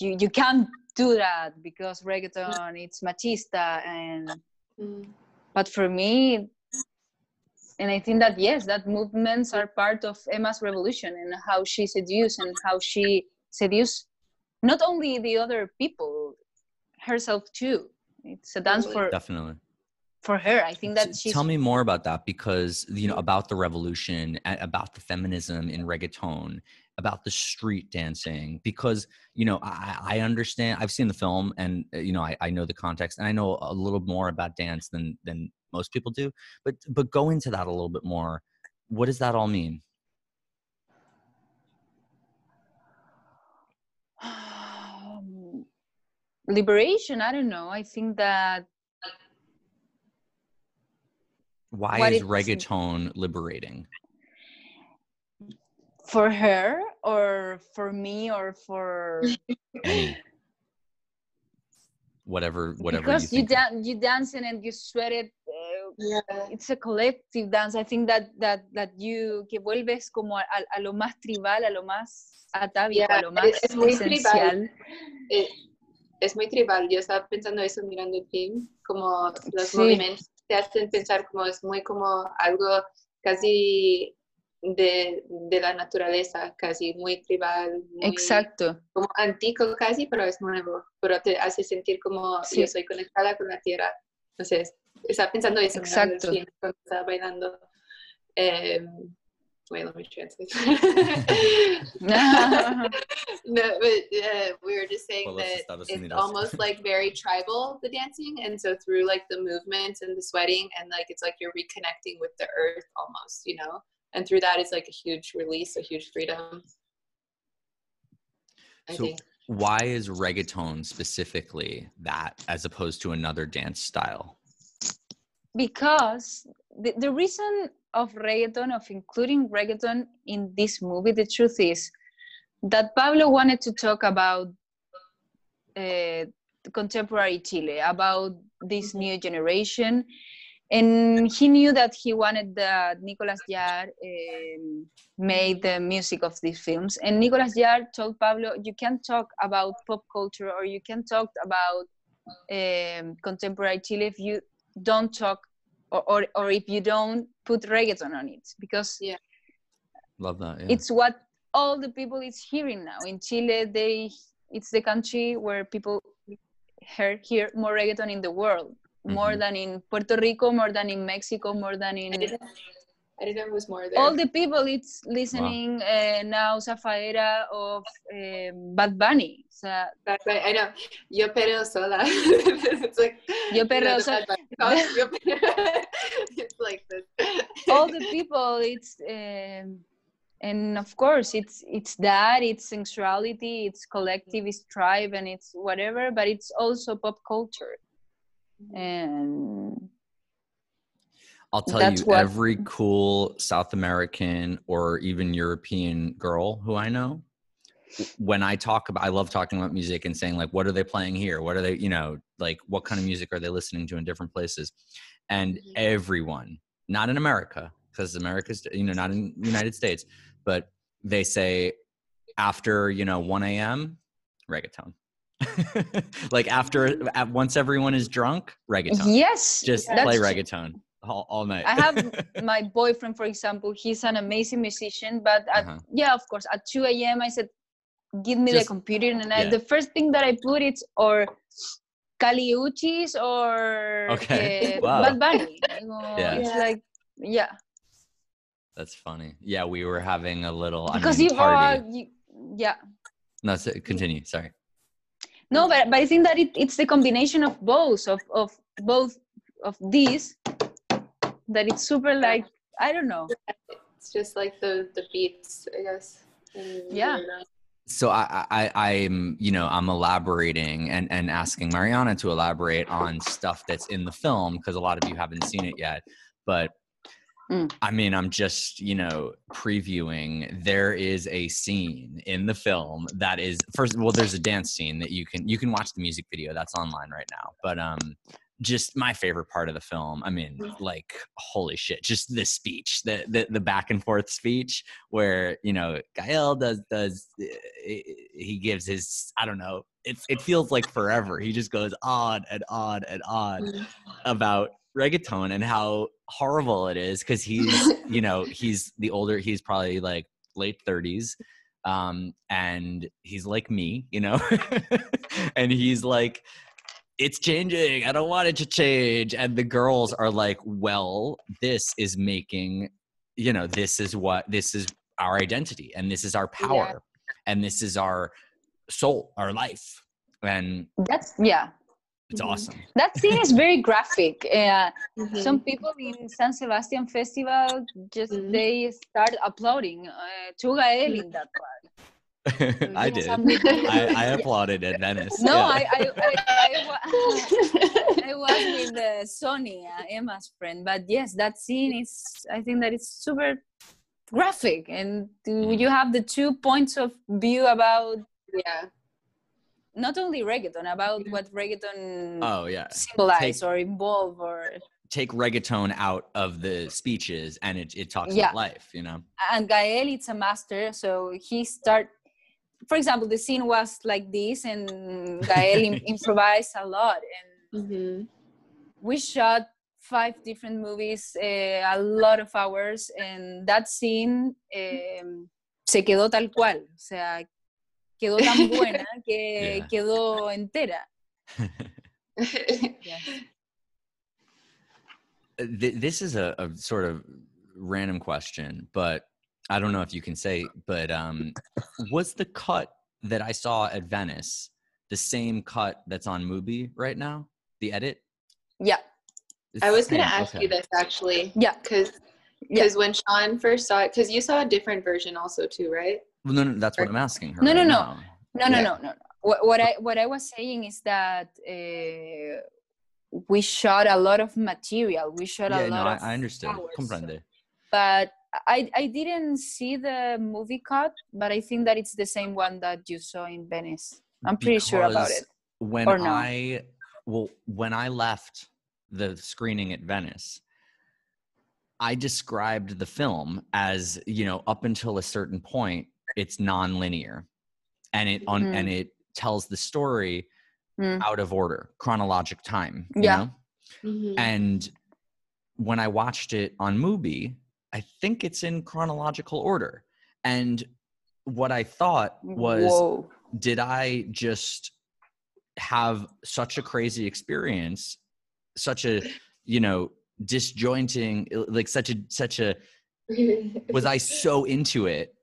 you, you can't do that because reggaeton it's machista and Mm. but for me and i think that yes that movements are part of ema's revolution and how she seduced and how she seduced not only the other people herself too. It's a dance for definitely. for her. I think that T- she's Tell me more about that because you know about the revolution, about the feminism in reggaeton, about the street dancing. Because you know I, I understand. I've seen the film, and uh, you know I, I know the context, and I know a little more about dance than than most people do. But but go into that a little bit more. What does that all mean? um, liberation i don't know i think that Why What is reggaeton liberating? For her or for me or for whatever whatever because you you, think. of. dan- you dancing and you sweat it uh, Yeah. it's a collective dance. I think that that that you que vuelves como a, a lo más tribal, a lo más atávico, Yeah, a lo más es- es muy tribal. esencial. Eh, es muy tribal. Yo estaba pensando eso mirando el film, como los Sí. movimientos te hacen pensar como es muy como algo casi de, de la naturaleza, casi muy tribal, muy Exacto. como antiguo casi, pero es nuevo, pero te hace sentir como Sí. yo soy conectada con la tierra. Entonces, estaba pensando eso Exacto. film cuando estaba bailando. Eh, wait, let me translate. no, but uh, we were just saying that it's almost like very tribal the dancing, and so through like the movements and the sweating, and like it's like you're reconnecting with the earth almost, you know. And through that, it's like a huge release, a huge freedom. I so, think. why is reggaeton specifically that, as opposed to another dance style? Because the, the reason of reggaeton, of including reggaeton in this movie, the truth is that Pablo wanted to talk about uh, contemporary Chile, about this mm-hmm. new generation. And he knew that he wanted that Nicolas Jaar um, made the music of these films. And Nicolas Jaar told Pablo, you can't talk about pop culture or you can talk about um, contemporary Chile if you don't talk or, or, or if you don't put reggaeton on it because yeah love that yeah. it's what all the people is hearing now in chile they it's the country where people hear, hear more reggaeton in the world mm-hmm. more than in puerto rico more than in mexico more than in I didn't know it was more there. All the people it's listening wow. uh, now Safaera of um, Bad Bunny. So, That's right. I know. Yo perreo sola. it's like Yo perreo sola. it's like this. All the people it's um, and of course it's it's that it's sensuality it's collective it's tribe and it's whatever but it's also pop culture mm-hmm. And I'll tell you, what... every cool South American or even European girl who I know, when I talk about, I love talking about music and saying, like, what are they playing here? What are they, you know, like, what kind of music are they listening to in different places? And mm-hmm. everyone, not in America, because America's, you know, not in the United States, but they say after, you know, 1 a.m., reggaeton. like after once everyone is drunk, reggaeton. Yes, just play reggaeton all, all night. I have my boyfriend, for example. He's an amazing musician, but at, uh-huh. yeah, of course, at 2 a.m. I said, "Give me Just, the computer," and yeah. I, the first thing that I put it's or Kali Uchis or okay. Uh, wow. Bad Bunny. yeah. It's like yeah. That's funny. Yeah, we were having a little because I mean, you are you, yeah. No, so continue. Sorry. No, but but I think that it, it's the combination of both of of both of these that it's super like I don't know. It's just like the the beats, I guess. yeah. So I, I I'm you know I'm elaborating and and asking Mariana to elaborate on stuff that's in the film because a lot of you haven't seen it yet, but Mm. I mean, I'm just, you know, previewing. There is a scene in the film that is first well, there's a dance scene that you can you can watch the music video that's online right now. But um just my favorite part of the film. I mean, mm. like holy shit, just the speech, the the, the back and forth speech where you know Gael does does eh, he gives his I don't know. It it feels like forever. He just goes on and on and on mm. about reggaeton and how horrible it is because he's you know he's the older he's probably like late 30s um and he's like me you know and he's like it's changing. I don't want it to change. And the girls are like, well, this is making, you know, this is what, this is our identity and this is our power yeah. and this is our soul, our life. And that's, yeah. It's mm-hmm. awesome. That scene is very graphic. Uh, mm-hmm. Some people in San Sebastian Festival just mm-hmm. they start applauding uh, to Gael in that part. I did. I, I, applauded at Venice. No, yeah. I, I, I, I, I, was with uh, Sonia, Ema's friend. But yes, that scene is, I think that it's super graphic. And mm. you have the two points of view about, yeah, not only reggaeton, about what reggaeton oh, yeah. symbolize Take, or involve or take reggaeton out of the speeches and it, it talks yeah. about life you know and gael it's a master so he start for example, the scene was like this, and Gael improvised a lot, and mm-hmm. we shot five different movies, uh, a lot of hours, and that scene um, se quedó tal cual, o sea, quedó tan buena que yeah. quedó entera. yeah. This is a, a sort of random question, but I don't know if you can say, but um, was the cut that I saw at Venice the same cut that's on Mubi right now? The edit? Yeah, It's I was gonna ask okay. you this actually, yeah. because Yeah. because when Sean first saw it, because you saw a different version also too, right? Well, no, no, that's what I'm asking her. No, no, right no. now. No, no, Yeah. no, no. no. What, what I what I was saying is that uh, we shot a lot of material. We shot Yeah, a no, lot I, of I understood. hours. Comprende. But I I didn't see the movie cut, but I think that it's the same one that you saw in Venice. I'm pretty sure about Because it. When Or no? I well, when I left the screening at Venice, I described the film as you know up until a certain point, it's non-linear, and it on Mm. and it tells the story Mm. out of order, chronologic time. you Yeah. know? Mm-hmm. And when I watched it on Mubi I think it's in chronological order. And what I thought was Whoa. did I just have such a crazy experience, such a, you know, disjointing like such a such a was I so into it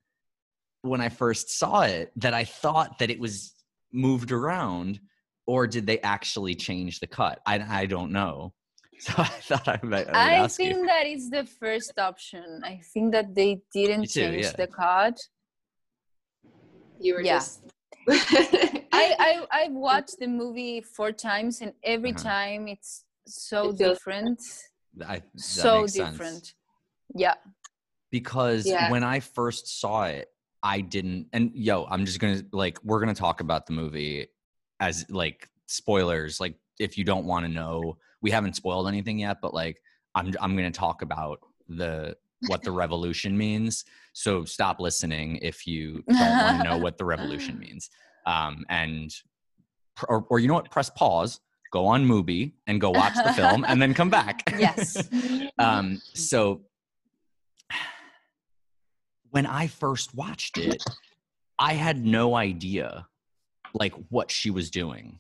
when I first saw it that I thought that it was moved around or did they actually change the cut? I I don't know. So I thought I would, I I ask think you. that is the first option. I think that they didn't too, change yeah. the cut. you were Yeah. just. I, I I've watched the movie four times, and every Uh-huh. time it's so It different, I, so makes sense. different. Yeah, because Yeah. when I first saw it, I didn't. And yo, I'm just gonna like we're gonna talk about the movie as like spoilers. Like if you don't want to know, we haven't spoiled anything yet, but like I'm I'm gonna talk about the what the revolution means. So stop listening if you don't want to know what the revolution means. Um, and or, or you know what? Press pause. Go on Mubi and go watch the film, and then come back. yes, um so when i first watched it i had no idea like what she was doing.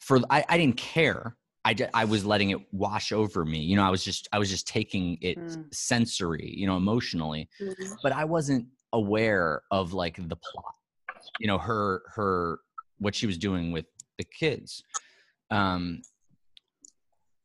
For i, I didn't care. I, I was letting it wash over me. You know i was just i was just taking it Mm. sensory you know emotionally. Mhm. but i wasn't aware of like the plot you know her her what she was doing with the kids um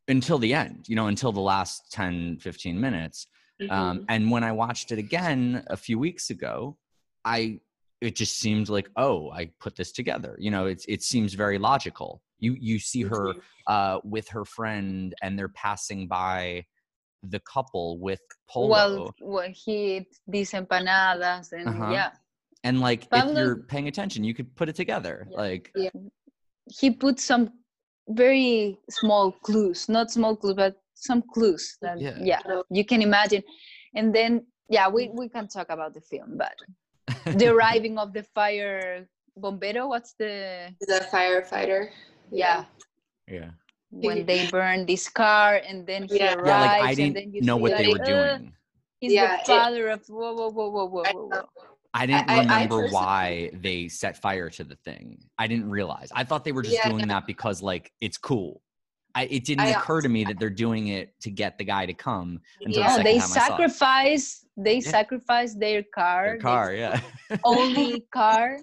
until the end you know until the last 10 15 minutes um, Mhm. and when i watched it again a few weeks ago i it just seemed like oh i put this together you know it's it seems very logical you you see her uh with her friend and they're passing by the couple with polo well, well, he these empanadas, and Uh-huh. yeah, and like if you're paying attention you could put it together Yeah. like he put some very small clues, not small clues, but some clues. That, Yeah. yeah, you can imagine, and then yeah, we we can talk about the film, but the arriving of the fire bombero. What's the The firefighter. yeah? yeah when they burn this car and then he Yeah. arrives yeah like i didn't then you know see what they like, were "Uh, doing he's Yeah, the it- father of whoa whoa whoa whoa whoa whoa, whoa. I didn't I- I remember personally- why they set fire to the thing. I didn't realize. I thought they were just Yeah, doing no. that because like it's cool. I, it didn't I occur to me that they're doing it to get the guy to come until Yeah. the Oh, they time I saw it. sacrifice they Yeah. sacrifice their car Their car, yeah. only car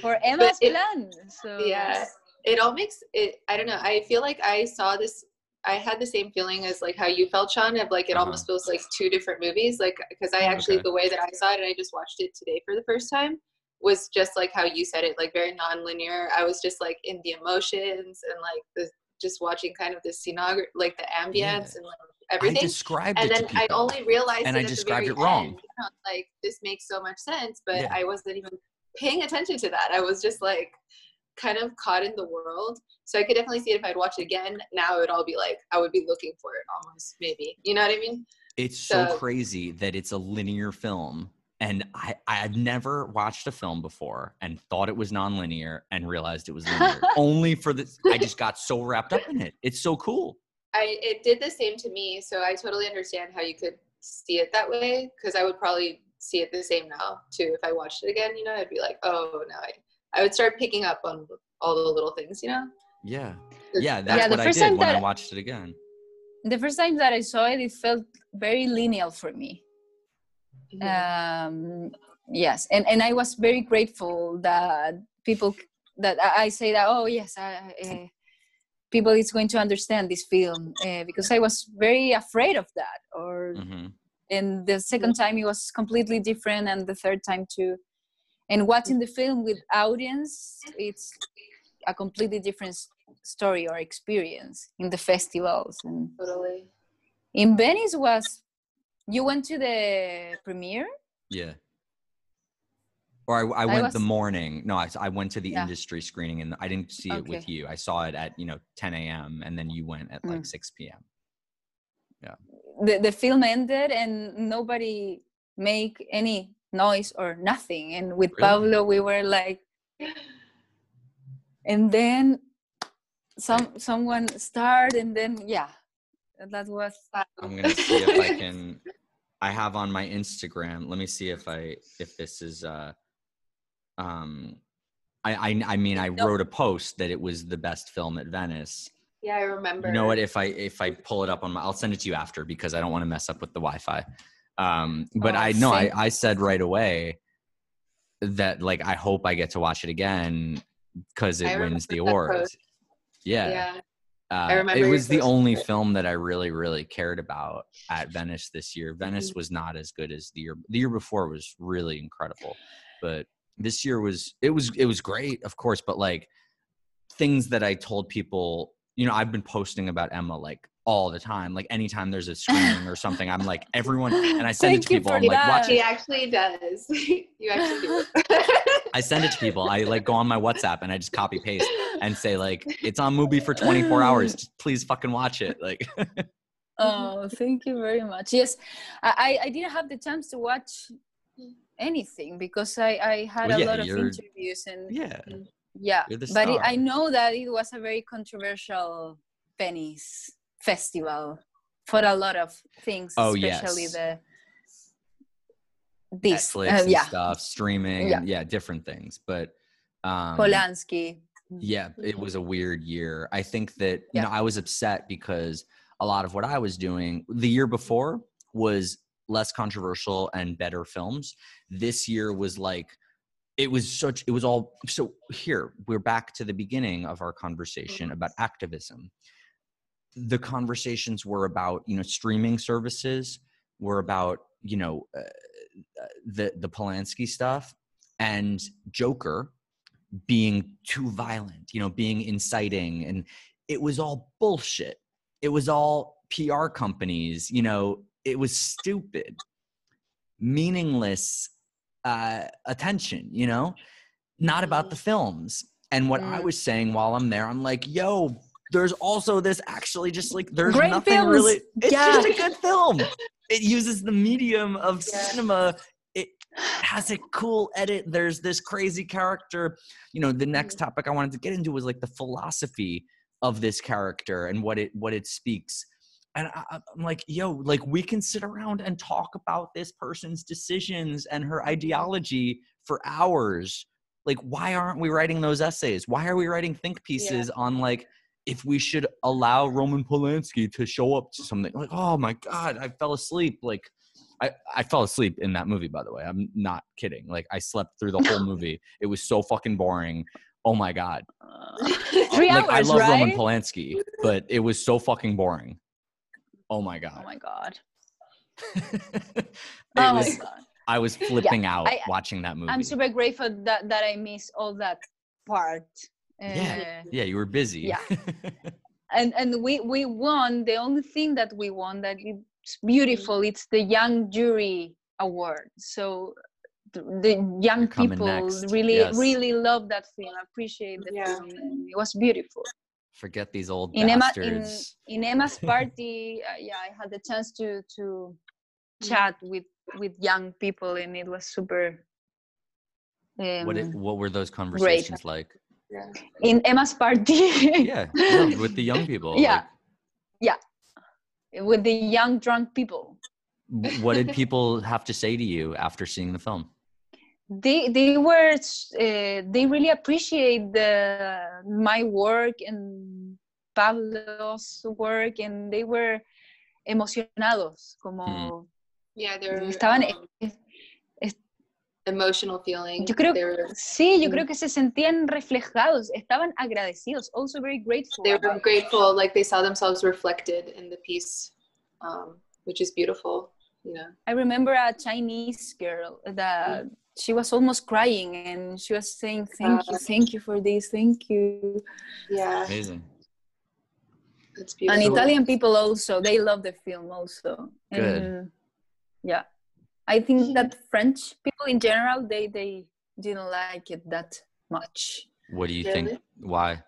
for Ema's it- plan so yeah it all makes it i don't know i feel like i saw this i had the same feeling as like how you felt sean of like it Uh-huh. almost feels like two different movies like because i actually Okay. the way that i saw it and i just watched it today for the first time was just like how you said it like very non-linear i was just like in the emotions and like the just watching kind of the scenography like the ambience Yeah. and like I everything described and it then I only realized and I described it wrong. end. You know, like this makes so much sense, but Yeah. I wasn't even paying attention to that. I was just like kind of caught in the world. So I could definitely see it if I'd watch it again. Now it would all be like I would be looking for it almost, maybe. You know what I mean? it's so so- crazy that it's a linear film. And I, I had never watched a film before and thought it was nonlinear and realized it was linear. Only for this, I just got so wrapped up in it. It's so cool. I it did the same to me, so I totally understand how you could see it that way because I would probably see it the same now too if I watched it again. You know, I'd be like, oh no, I I would start picking up on all the little things. You know? Yeah, Yeah, that's the what I first did time when I watched it again. the first time that I saw it it felt very lineal for me um, yes and and i was very grateful that people that i I say that oh yes I, uh, people is going to understand this film uh, because i was very afraid of that or Mhm. and the second time it was completely different and the third time too and watching the film with audience it's a completely different story or experience in the festivals and Totally. in venice was you went to the premiere Yeah. Or I, I went the was- morning. No, I, I went to the Yeah. industry screening and I didn't see it with you. I saw it at, you know, 10 a.m. and then you went at like Mm. 6 p.m. Yeah. The, the film ended and nobody make any noise or nothing and with Really? pablo we were like and then some someone started and then yeah that was I'm gonna see if I can. I have on my Instagram. Let me see if I if this is. uh Um, I I I mean I wrote a post that it was the best film at Venice. Yeah, I remember. You know what? If I if I pull it up on my, I'll send it to you after because I don't want to mess up with the Wi-Fi. Um, but Oh, I know I I said right away that like I hope I get to watch it again because it wins the award. Yeah. Yeah. Uh, it was the only film that I really, really cared about at Venice this year. Venice Mm-hmm. was not as good as the year. The year before was really incredible, but this year was it was it was great, of course. But like things that I told people, you know, I've been posting about Ema like all the time. Like anytime there's a screening or something, I'm like everyone, and I send it to Thank you people. for I'm like, watch She actually does. you actually do. I send it to people. I like go on my WhatsApp and I just copy paste and say like it's on Mubi for 24 hours. Just please fucking watch it. Like. oh thank you very much yes i i I didn't have the chance to watch anything because i i had Well, a lot of interviews and Yeah. Mm, yeah but it, i know that it was a very controversial venice festival for a lot of things Oh, especially yes. the this Netflix uh, and yeah stuff, streaming, Yeah. yeah, different things. But um, polanski yeah, it was a weird year. I think that you know I was upset because a lot of what I was doing the year before was less controversial and better films. This year was like it was such it was all so here we're back to the beginning of our conversation about activism the conversations were about you know streaming services were about you know uh, uh, the the Polanski stuff and Joker being too violent, you know, being inciting and it was all bullshit. It was all PR companies, you know, it was stupid. Meaningless uh attention, you know? Not about the films. And what I Mm. was saying while I'm there, I'm like, yo, there's also this actually just like there's Great nothing films. really it's just a good film. It uses the medium of Yeah. cinema. It has a cool edit. There's this crazy character. You know, the next mm. topic I wanted to get into was like the philosophy of this character and what it what it speaks. And I, I'm like, yo, like we can sit around and talk about this person's decisions and her ideology for hours. Like, why aren't we writing those essays? Why are we writing think pieces on like if we should allow Roman Polanski to show up to something? Like, oh my god, I fell asleep. Like, I, I fell asleep in that movie, by the way. I'm not kidding. Like I slept through the whole movie. It was so fucking boring. Oh my god. Uh, Three like I hours, love Roman? Polanski, but it was so fucking boring. Oh my oh god. my god oh was my god I was flipping out I- watching that movie. i'm super grateful that that i missed all that part Yeah. Uh, yeah, you were busy. Yeah. and and we we won the only thing that we won that it's beautiful it's the young jury award so th- the young coming people next. really Yes. really love that film appreciate the Yeah. film it was beautiful Forget these old in Ema in, bastards. in Ema's party uh, yeah I had the chance to to chat with with young people and it was super um, what it, what were those conversations like? Yeah. in Ema's party Yeah, yeah, with the young people. Yeah. like, with the young drunk people what did people have to say to you after seeing the film? they they were uh, they really appreciate the my work and Pablo's work and they were emocionados como Yeah, they're estaban um, emotional feeling. Yo creo, they were, sí, yo Mm. creo que se sentían reflejados, estaban agradecidos, also very grateful. they were grateful, like they saw themselves reflected in the piece, um, which is beautiful. You know. I remember a Chinese girl that she was almost crying and she was saying, Thank you, Uh, thank you for this, thank you. Yeah, Amazing. it's And. Italian people also, they love the film also. Good. And yeah. I think that French people in general, they, they didn't like it that much. What do you Really? think? Why?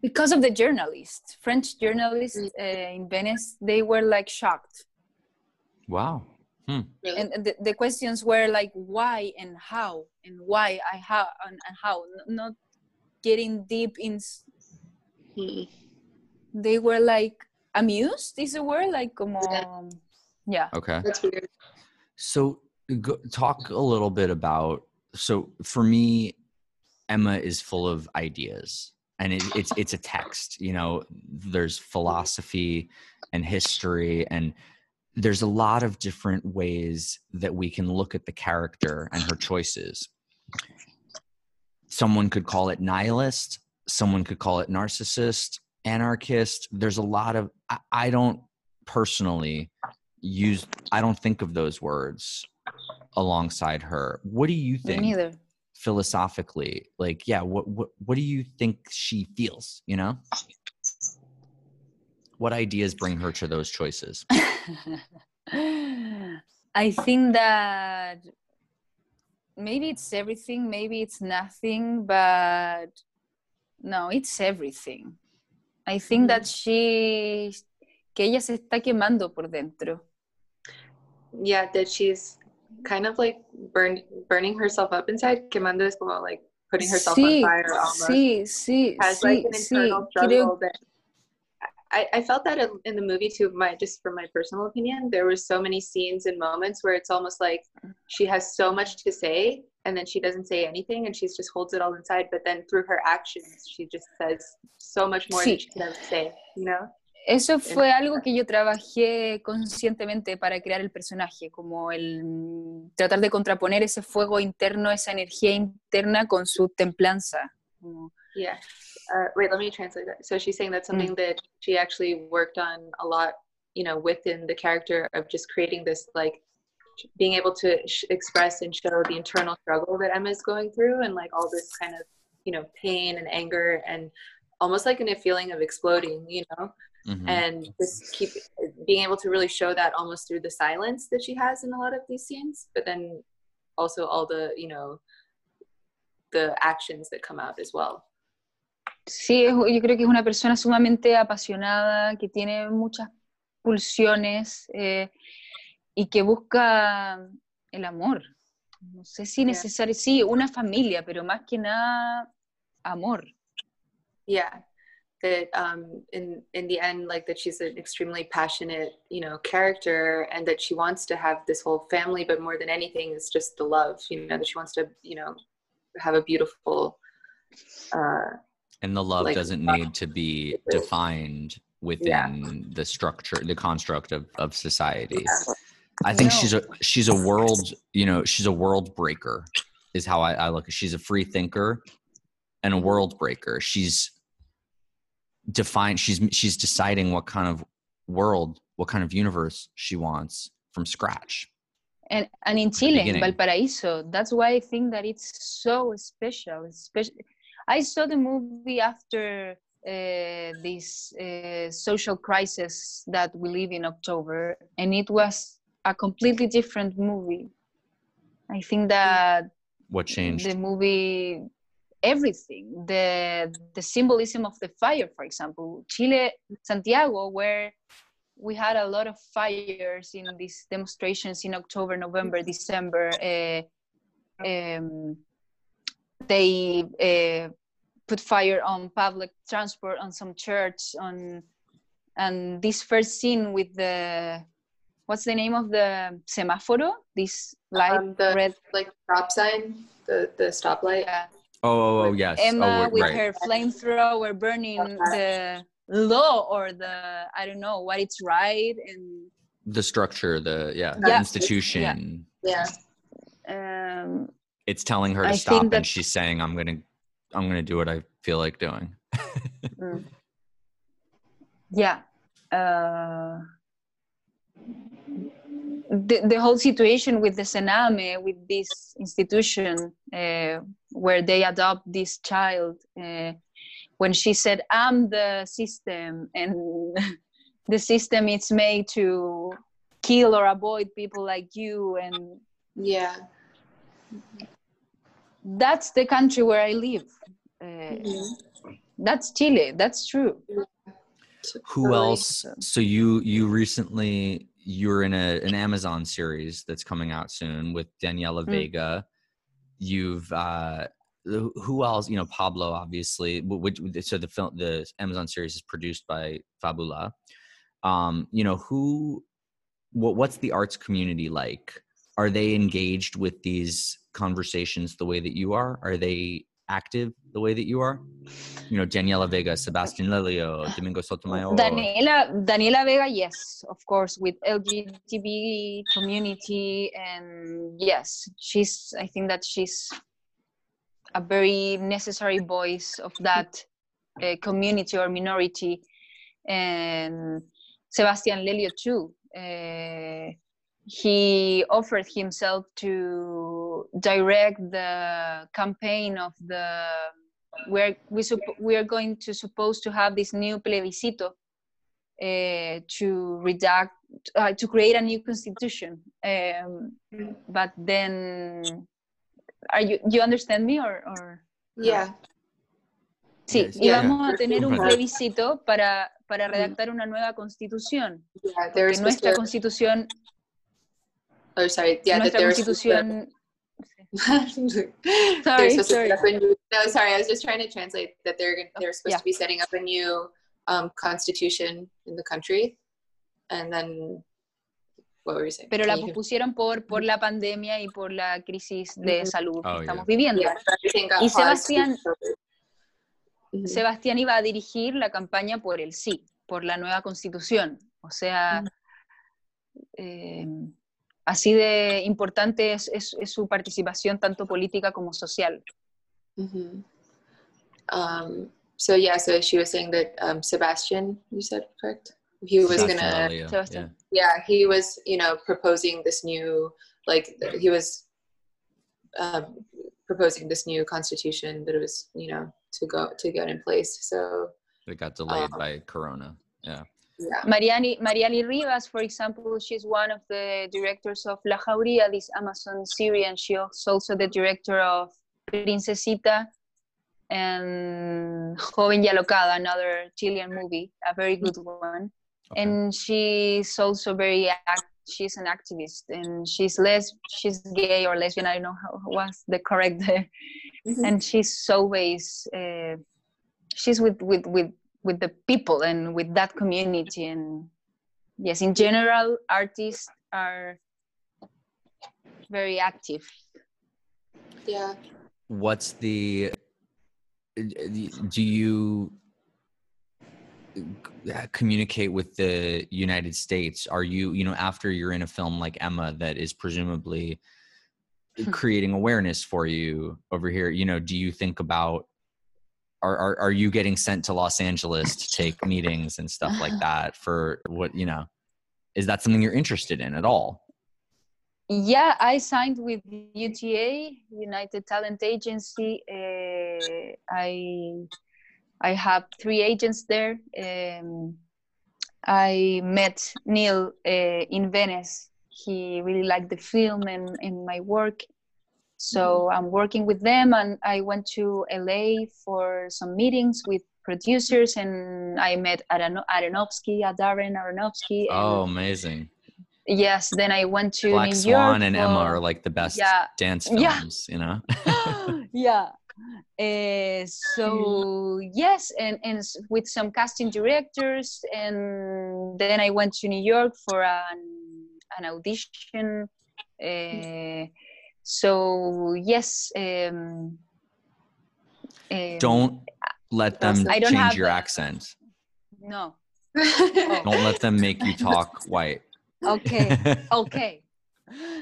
Because of the journalists, French journalists uh, in Venice, they were like shocked. Wow. Really. and and the, the questions were like why and how and why i how and, and how not getting deep in s- Mm. they were like amused is a word like como yeah Okay. That's weird. So go, talk a little bit about so for me Ema is full of ideas and it, it's it's a text you know there's philosophy and history and there's a lot of different ways that we can look at the character and her choices. Someone could call it nihilist someone could call it narcissist anarchist. There's a lot of I, I don't personally use i don't think of those words alongside her. What do you me think neither. philosophically? Like yeah what what what do you think she feels you know? What ideas bring her to those choices? I think that maybe it's everything maybe it's nothing but no it's everything. I think that mm. she que ella se está quemando por dentro Yeah, that she's kind of like burn, burning herself up inside. Quemando es como like putting herself on fire almost. sí, sí, has sí, like an sí. internal Creo, struggle that I, I felt that in- in the movie too my just from my personal opinion there were so many scenes and moments where it's almost like she has so much to say and then she doesn't say anything and she just holds it all inside but then through her actions she just says so much more than she can ever say you know eso fue algo que yo trabajé conscientemente para crear el personaje, como el mm, tratar de contraponer ese fuego interno, esa energía interna con su templanza. Yeah. Uh, wait, let me translate that. So she's saying that's something that she actually worked on a lot, you know, within the character of just creating this, like, being able to sh- express and show the internal struggle that Ema's going through and, like, all this kind of, you know, pain and anger and almost like in a feeling of exploding, you know, Mhm. and just keep being able to really show that almost through the silence that she has in a lot of these scenes, but then also all the, you know, the actions that come out as well. Sí, yo creo que es una persona sumamente apasionada, que tiene muchas pulsiones eh, y que busca el amor. No sé si Yeah. necesario, sí, una familia, pero más que nada amor. yeah that um in in the end like that she's an extremely passionate you know character and that she wants to have this whole family but more than anything is just the love you know that she wants to you know have a beautiful uh and the love like- doesn't need to be defined within the structure the construct of, of society. Yeah, i think No. she's a she's a world you know she's a world breaker is how i, I look she's a free thinker and a world breaker. She's defined she's she's deciding what kind of world what kind of universe she wants from scratch And, and in Chile, in. Valparaíso, that's why I think that it's so special. Especially, I saw the movie after uh, this uh, social crisis that we live in October, and it was a completely different movie. I think that what changed the movie everything. The the symbolism of the fire for example chile santiago where we had a lot of fires in these demonstrations in october november december uh, um, they uh, put fire on public transport on some church on and this first scene with the what's the name of the semaforo this light um, the red like stop sign the the stoplight? Yeah. Oh oh, oh yes Ema oh, with right. her flamethrower burning the law or the I don't know what it's right and the structure the yeah, the Yeah. institution yeah um, it's telling her to I stop think and she's saying i'm gonna i'm gonna do what i feel like doing mm. yeah uh, the, the whole situation with the sename with this institution uh, where they adopt this child uh, when she said i'm the system and the system is made to kill or avoid people like you and Yeah. that's the country where i live. Uh, Mhm. that's chile. That's true. Who else? So you you recently you're in a an amazon series that's coming out soon with daniela Mm. vega. You've uh who- else you know pablo obviously which so the film the amazon series is produced by fabula. Um you know who what what's the arts community like? Are they engaged with these conversations the way that you are? Are they active the way that you are you know daniela vega sebastian lelio domingo sotomayor Daniela Daniela Vega, yes, of course, with LGBT community, and yes, she's. I think that she's a very necessary voice of that uh, community or minority, and Sebastian Lelio too. Uh, he offered himself to direct the campaign of the we're we supp- we are going to supposed to have this new plebiscito uh, to redact uh, to create a new constitution um, but then are you you understand me or, or Yeah. sí Yes. Yeah. íbamos a tener un Okay. plebiscito para para redactar una nueva constitución Yeah. They were porque supposed nuestra to. constitución Oh, sorry. Yeah. That nuestra they were supposed to- constitución they're Sorry, supposed to sorry. set up a new, no, sorry, I was just trying to translate that they're they're supposed yeah. to be setting up a new um, constitution in the country, and then what were you saying? pero la pospusieron por por la pandemia y por la crisis de Ujú. salud que Oh, estamos yeah. viviendo Yeah, Y Sebastián-. Mhm. Sebastián iba a dirigir la campaña por el sí, por la nueva constitución. O sea, eh, así de importante es, es- es su participación tanto política como social. Mhm. Um, so yeah, so she was saying that um, Sebastian, you said correct? He was Sebastian gonna, Lelio, Sebastian. yeah, he was, you know, proposing this new, like, he was um, proposing this new constitution that it was, you know, to go to get in place. So it got delayed Um, by corona yeah yeah, Marialy, Marialy Rivas, for example, she's one of the directors of La Jauría, this Amazon series, and she's also the director of Princesita and Joven y Alocada, another Chilean movie, a very good one. Okay. and she's also very act- she's an activist and she's les she's gay or lesbian i don't know how what's the correct Mhm. and she's always uh, she's with with with with the people and with that community. And yes in general artists are very active. Yeah. what's the do you uh, communicate with the united states? Are you you know after you're in a film like ema that is presumably creating awareness for you over here you know do you think about are, are are you getting sent to los angeles to take meetings and stuff like that for what you know is that something you're interested in at all? Yeah i signed with uta united talent agency uh, i i have three agents there. Um, i met neil uh, in venice. He really liked the film and, and my work so i'm working with them and i went to la for some meetings with producers and i met Aron- aronofsky darren aronofsky oh amazing. Yes then i went to black new swan york and ema are like the best yeah. dance Yeah. films you know? Yeah. Uh, so yes and, and with some casting directors and then i went to new york for an, an audition uh, so yes um, um, don't let them I don't change have your accent no don't let them make you talk white okay okay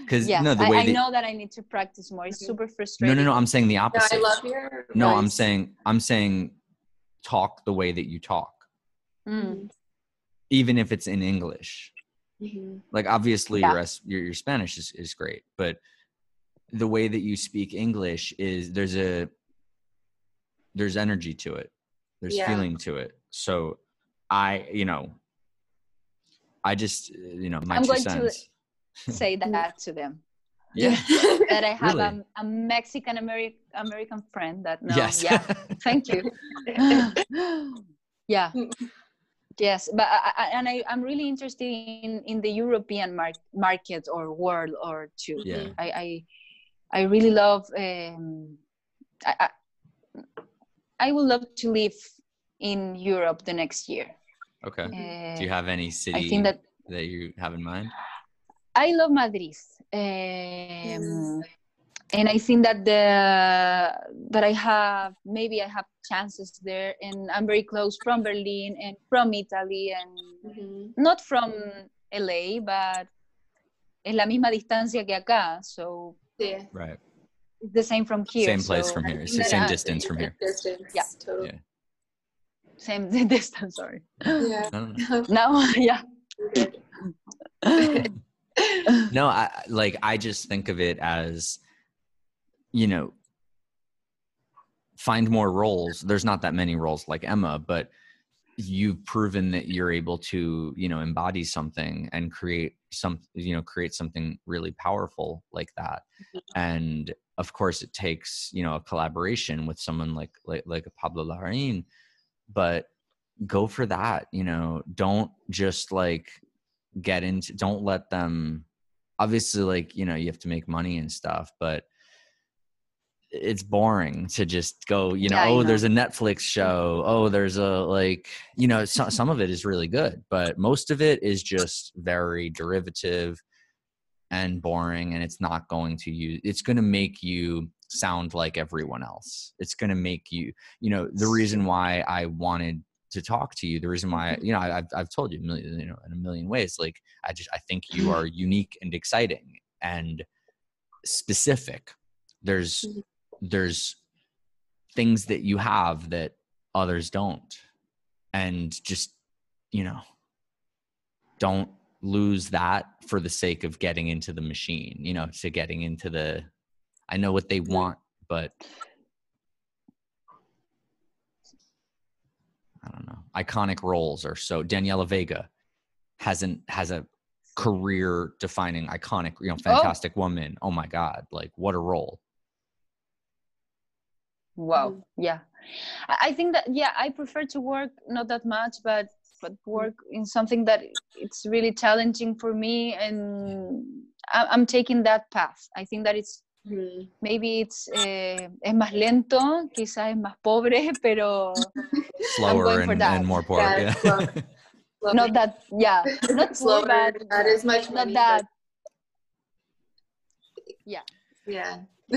Because yeah, no, the I, way I that, know that I need to practice more. It's super frustrating. no, no. No. I'm saying the No, opposite. I love your. No, I'm saying I'm saying talk the way that you talk, Mm. even if it's in English. Mhm. Like obviously Yeah. your, your your Spanish is, is great, but the way that you speak English is there's a there's energy to it. There's Yeah. feeling to it. So I, you know, I just you know, my I'm two going to- Say that to them. yeah. That I have Really? a, a Mexican American American friend that knows. yes. Yeah. Thank you. yeah. Yes, but I, I, and I, I'm really interested in, in the European mar- market or world or two. yeah. I, I, I really love. Um, I, I, I would love to live in Europe the next year. Okay. Uh, Do you have any city I think that that you have in mind? I love Madrid, um, and I think that the that I have maybe I have chances there, and I'm very close from Berlin and from Italy, and Mhm. not from LA, but es la misma distancia que acá, so Yeah. Right. the same from here. Same place so from here. It's the same uh, distance from here. Distance. Yeah. Totally. Yeah. Same distance. Sorry. Yeah. I. Now, yeah. no i I- like i just think of it as you know find more roles there's not that many roles like ema but you've proven that you're able to you know embody something and create some you know create something really powerful like that. Mm-hmm. And of course it takes you know a collaboration with someone like like like a pablo larraín but go for that you know. Don't just like get into don't let them obviously like you know you have to make money and stuff but it's boring to just go you know Yeah, oh know. there's a netflix show. Oh there's a like you know so, some of it is really good but most of it is just very derivative and boring and it's not going to use it's going to make you sound like everyone else. It's going to make you you know the reason why i wanted to talk to you the reason why you know I, I've, I've told you a million you know in a million ways like i just i think you are unique and exciting and specific. There's Mhm. There's things that you have that others don't. And just you know don't lose that for the sake of getting into the machine you know to getting into the i know what they mm-hmm. want but i don't know. Iconic roles are so daniela vega hasn't has a career defining iconic you know oh. fantastic woman. Oh my god. Like what a role Wow. Mm. Yeah. I I think that yeah, I prefer to work not that much, but but work in something that it's really challenging for me, and I- I'm taking that path. I think that it's Mhm. maybe it's eh, es más lento, quizás es más pobre, pero slower going for and, that. and more poor Yeah, yeah, slow. Love not that yeah, not slower. but not as much not money, that. but yeah.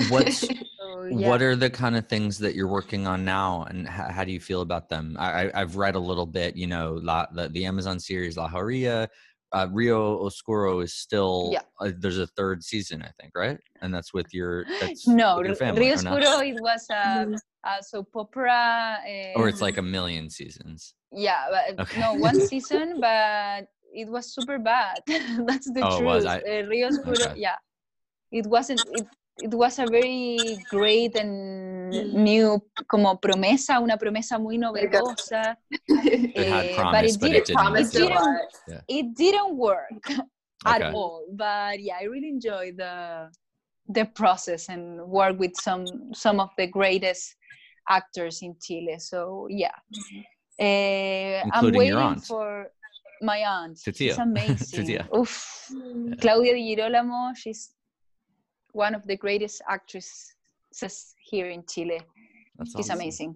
What's So, yeah. what are the kind of things that you're working on now and how, how do you feel about them I, I i've read a little bit you know La, the, the amazon series la Jauría, uh, rio oscuro is still Yeah. uh, there's a third season i think right and that's with your that's no, with your family Rio? Oscuro, it was a, Mhm. a soap opera. or eh, it's like a million seasons Yeah, but Okay. no, one season, but it was super bad. That's the Oh, it truth. was? I- Uh, Rio Oscuro, Okay. yeah, it wasn't. It, it was a very great and new, como promesa, una promesa muy novedosa. it had eh, promise but it but didn't it didn't Promised didn't- It didn't work at Okay. all. But yeah, I really enjoyed the the process and work with some some of the greatest actors in Chile. So yeah, Eh, I'm waiting your aunt. for my aunt. Titia. She's amazing. Titia. Oof. Mm. Claudia Di Girolamo, she's one of the greatest actresses here in Chile. that's She's awesome. amazing.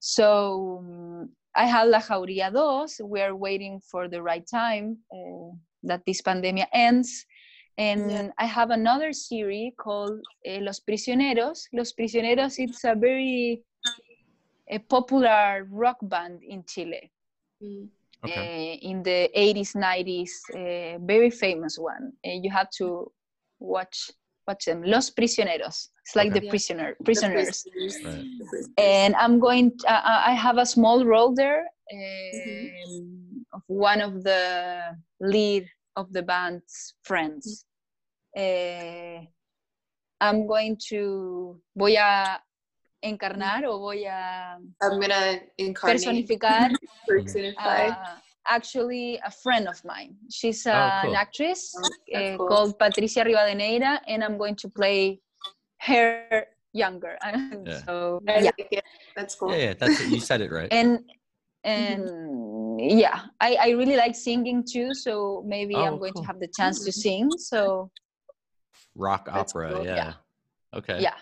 So um, I have La Jauría 2. We are waiting for the right time uh, that this pandemic ends. And Yeah. I have another series called uh, Los Prisioneros. Los Prisioneros, it's a very a popular rock band in Chile Mm. okay uh, in the 80s, 90s, uh, very famous one. Uh, you have to watch watch them. Los prisioneros. It's like Okay. the Yeah. prisoner The prisoners. prisoners. Right. And I'm going. uh, I have a small role there Mm-hmm. um, of one of the lead of the band's friends. Eh, I'm going to. Voy a encarnar o voy a I'm gonna incarnate, personificar personify. uh, actually a friend of mine. She's Oh, an actress Oh, that's uh, cool. called Patricia Rivadeneira, and I'm going to play her younger. Yeah. so yeah. That's cool. Yeah, yeah, that's it. You said it right. and and yeah, I, I really like singing too. So maybe Oh, I'm going cool. to have the chance to sing. So Rock That's opera, cool. yeah. Yeah. Okay. yeah.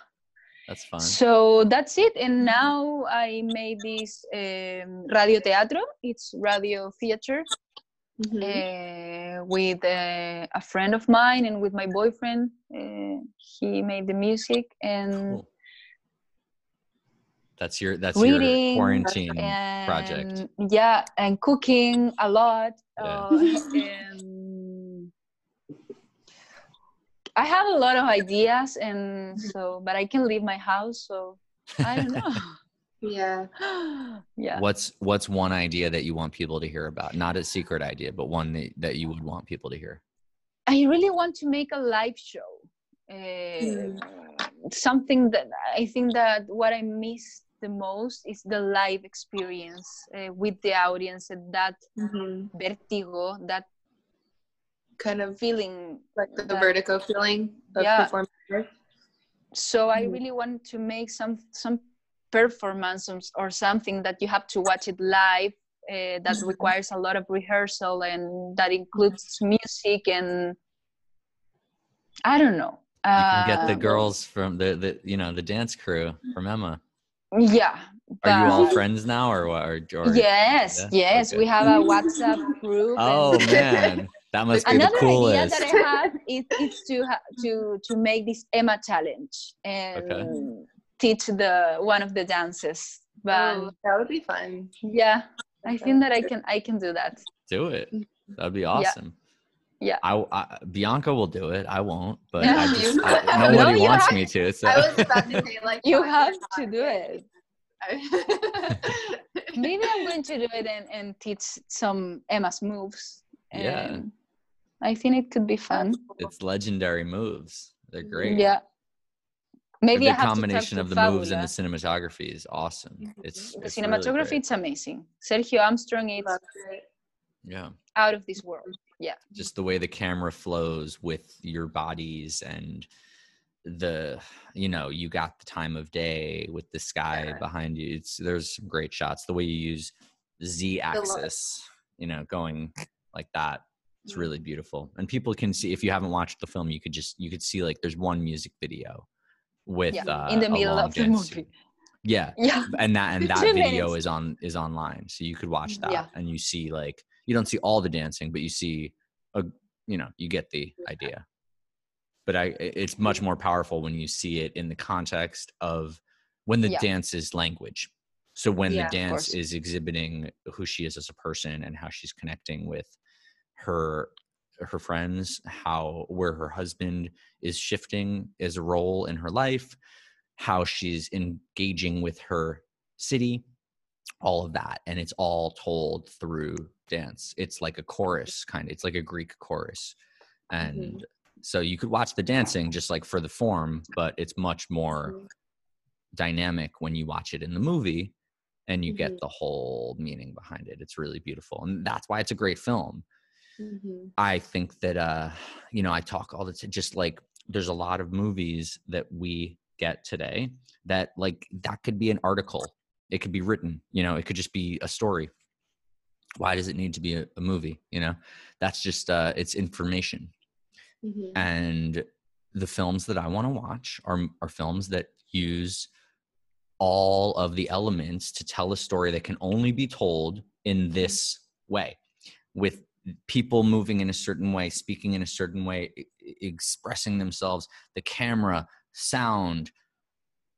That's fun. So that's it. And now I made this um, radio teatro. It's radio theater Mhm. uh, with uh, a friend of mine and with my boyfriend. Uh, he made the music and Cool. That's your that's reading your quarantine and project. yeah, and cooking a lot. Yeah. Uh, and I have a lot of ideas, and so but I can leave my house, so I don't know. Yeah. yeah. What's what's one idea that you want people to hear about? Not a secret idea, but one that, that you would want people to hear. I really want to make a live show. Uh, Mm. Something that I think that what I miss the most is the live experience uh, with the audience and that Mhm. vertigo, that Kind of feeling. like the that- vertigo feeling of Yeah. performing. live. So I Mm. really want to make some some performance or- or something that you have to watch it live. Uh, that Mhm. requires a lot of rehearsal and that includes music and I don't know. You can get the Uh, girls from the, the you know the dance crew from Ema. Yeah. Are you all friends now, or what? Or, or yes, yeah? yes. Okay. We have a WhatsApp group. Oh and- man, that must be the Another idea that I have is, is to ha- to to make this Ema challenge and teach the one of the dances. Oh, but Oh, that would be fun. yeah, I think that I can I can do that. Do it. Mm-hmm. That'd be awesome. Yeah. I, I Bianca will do it. I won't, but I just. I, nobody No, wants have- me to. So I was about to say like You have to not do it. Maybe I'm going to do it and, and teach some Ema's moves. Yeah. And I think it could be fun. it's legendary moves. They're great. Yeah. Maybe the I have combination to of talk the to moves and the cinematography is awesome. Mhm. It's the it's really cinematography great. it's amazing. Sergio Armstrong is yeah. out of this world. Yeah. just the way the camera flows with your bodies and the you know you got the time of day with the sky Yeah. behind you it's there's some great shots the way you use z axis, you know going like that it's really beautiful and people can see if you haven't watched the film you could just you could see like there's one music video with Yeah, uh, in the middle of the movie. yeah Yeah. and that and that video minutes. is on is online so you could watch that Yeah. and you see like you don't see all the dancing but you see a you know you get the idea but i i- it's much more powerful when you see it in the context of when the Yeah. dance is language so when the dance is exhibiting who she is as a person and how she's connecting with her her friends how where her husband is shifting a role in her life how she's engaging with her city all of that and it's all told through dance. It's like a chorus kind of it's like a greek chorus. And so you could watch the dancing just like for the form but it's much more Mhm. dynamic when you watch it in the movie and you Mhm. get the whole meaning behind it. It's really beautiful and that's why it's a great film Mhm. I think that uh you know I talk all the time just like there's a lot of movies that we get today that like that could be an article it could be written you know it could just be a story why does it need to be a, a movie you know that's just uh it's information Mhm. and the films that I want to watch are are films that use all of the elements to tell a story that can only be told in this way with people moving in a certain way speaking in a certain way e- expressing themselves the camera sound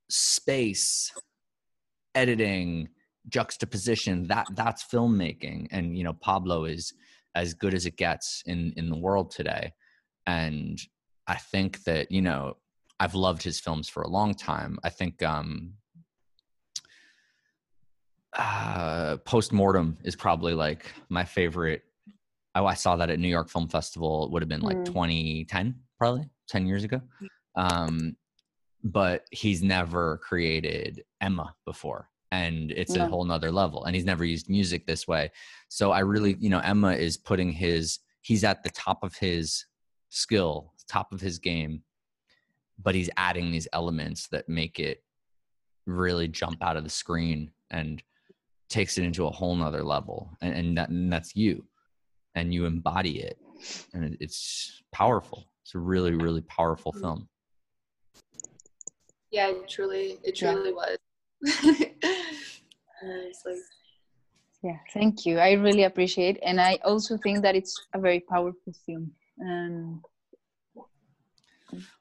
space editing juxtaposition that that's filmmaking and you know pablo is as good as it gets in in the world today and I think that you know I've loved his films for a long time. I think um, uh, Postmortem is probably like my favorite. Oh, I saw that at New York Film Festival. It would have been like Mm. 2010, probably 10 years ago. Um, but he's never created Ema before, and it's a whole nother level. And he's never used music this way. So I really, you know, Ema is putting his. He's at the top of his skill, top of his game, but he's adding these elements that make it really jump out of the screen and takes it into a whole nother level and, and, that, and that's you and you embody it and it's powerful it's a really really powerful film Yeah, it truly, it Yeah. truly was. And Yeah, thank you. I really appreciate, it. and I also think that it's a very powerful film. Um,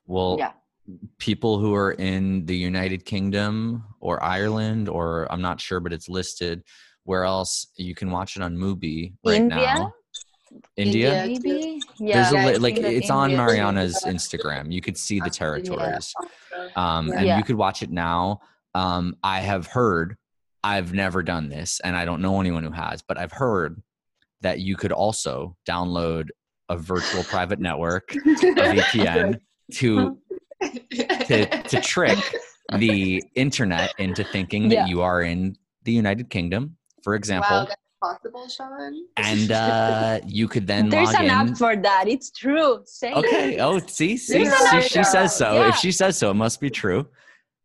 well yeah, people who are in the united kingdom or ireland or i'm not sure but it's listed where else you can watch it on mubi right India? now india, India. maybe. there's Yeah, a I li- like that it's on mariana's instagram you could see the territories um, and Yeah. you could watch it now. Um, I have heard, I've never done this, and I don't know anyone who has, but I've heard that you could also download a virtual private network, a VPN, to to to trick the internet into thinking that Yeah. you are in the United Kingdom, for example, wow, that's possible, Sean. and uh, you could then There's log an in. app for that. It's true. Say Okay. it. Oh, see, see, see she says so. Yeah. If she says so, it must be true.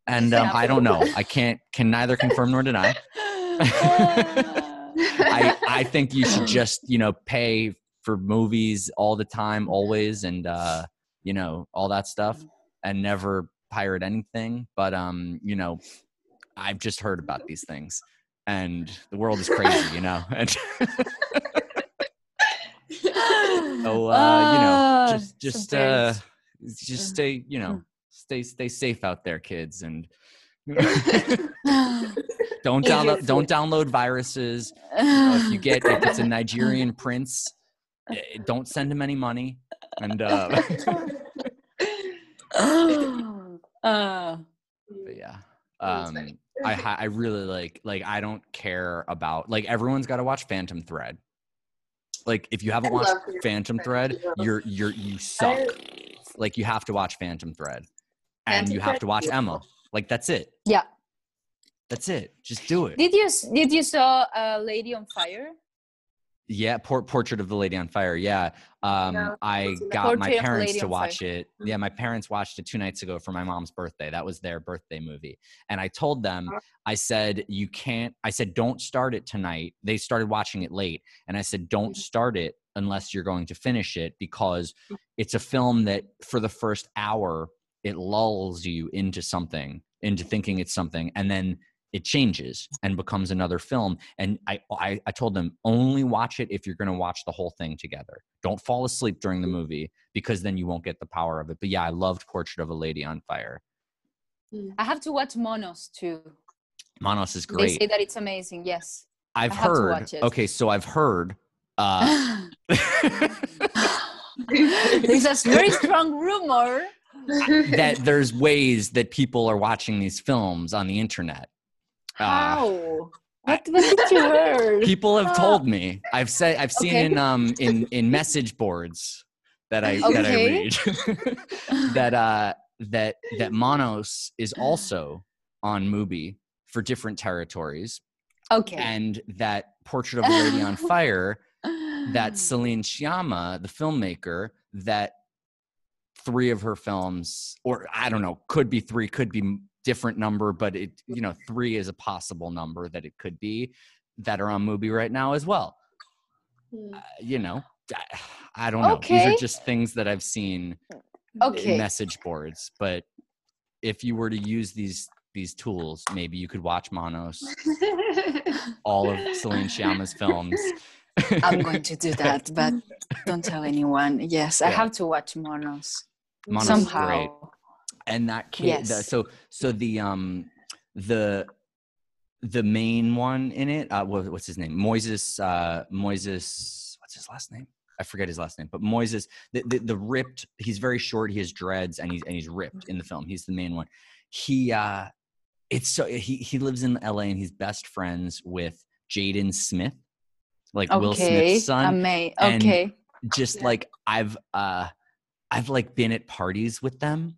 And um, I don't know. I can't can neither confirm nor deny. I I think you should just you know pay for movies all the time, always, and uh, you know all that stuff, and never pirate anything. But um, you know, I've just heard about these things, and the world is crazy, you know. And so uh, you know, Ah, just just uh, just stay you know Mm. stay stay safe out there, kids, and. don't download don't download viruses uh, if you get if it's a Nigerian prince, eh, don't send him any money. And uh, uh, but yeah, um. I I really like like I don't care about like everyone's got to watch Phantom Thread. Like if you haven't I watched Phantom Phantom Thread, Thread. you're you're you suck. Like you have to watch Phantom Thread, and Phantom you have Thread to watch is Ema. Like that's it. yeah. That's it. Just do it. Did you did you saw a lady on fire? Yeah, por- Portrait of the Lady on Fire. Yeah. Um, No, I haven't seen that. got my Portrait the parents to watch it. Yeah, my parents watched it two nights ago for my mom's birthday. That was their birthday movie. And I told them, Uh-huh. I said, you can't, I said, don't start it tonight. They started watching it late. And I said, don't Mm-hmm. start it unless you're going to finish it because it's a film that for the first hour, it lulls you into something, into thinking it's something. And then it changes and becomes another film. And I, I, I told them only watch it if you're going to watch the whole thing together. Don't fall asleep during the movie because then you won't get the power of it. But yeah, I loved Portrait of a Lady on Fire. I have to watch Monos too. Monos is great. They say that it's amazing. Yes. I've I have to heard. watch it. Okay, so I've heard. Uh, There's a very strong rumor. that there's ways that people are watching these films on the internet. Uh, How? What, what did you heard? people have Ah. told me. I've said I've seen Okay. in um in in message boards that I that I read that uh that that Monos is also on Mubi for different territories Okay. and that Portrait of a Lady on Fire that Celine Sciamma, the filmmaker, that three of her films, or I don't know, could be three, could be different number, but it, you know, three is a possible number that it could be that are on Mubi right now as well. Hmm. Uh, you know, I, I don't know. These are just things that I've seen Okay. in message boards. But if you were to use these these tools, maybe you could watch Monos, all of Celine Sciamma's films. I'm going to do that, but don't tell anyone. Yes, I have to watch Monos Monos is somehow. And that kid the, Yes. so so the um the the main one in it uh what, what's his name moises uh moises what's his last name I forget his last name, but Moises, the, the, the ripped, he's very short, he has dreads, and he's and he's ripped in the film. He's the main one. He uh it's so he he lives in LA and he's best friends with Jaden Smith, like Will Okay. Smith's son. Ama- and- okay. just like I've uh I've like been at parties with them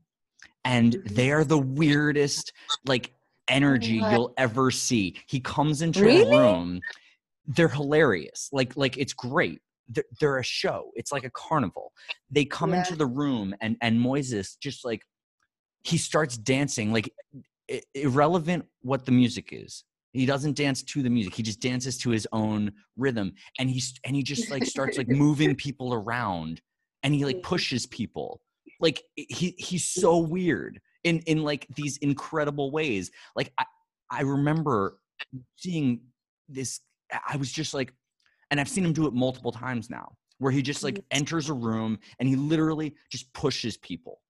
and Mhm. they are the weirdest like energy you'll ever see. He comes into Really? a room they're hilarious. Like like it's great. They're, they're a show. It's like a carnival. They come Yeah. into the room and and Moises just like he starts dancing like i- irrelevant what the music is. He doesn't dance to the music. He just dances to his own rhythm and he's and he just like starts like moving people around and he like pushes people. Like he he's so weird in in like these incredible ways. Like I I remember seeing this I was just like and I've seen him do it multiple times now where he just like mm-hmm. enters a room and he literally just pushes people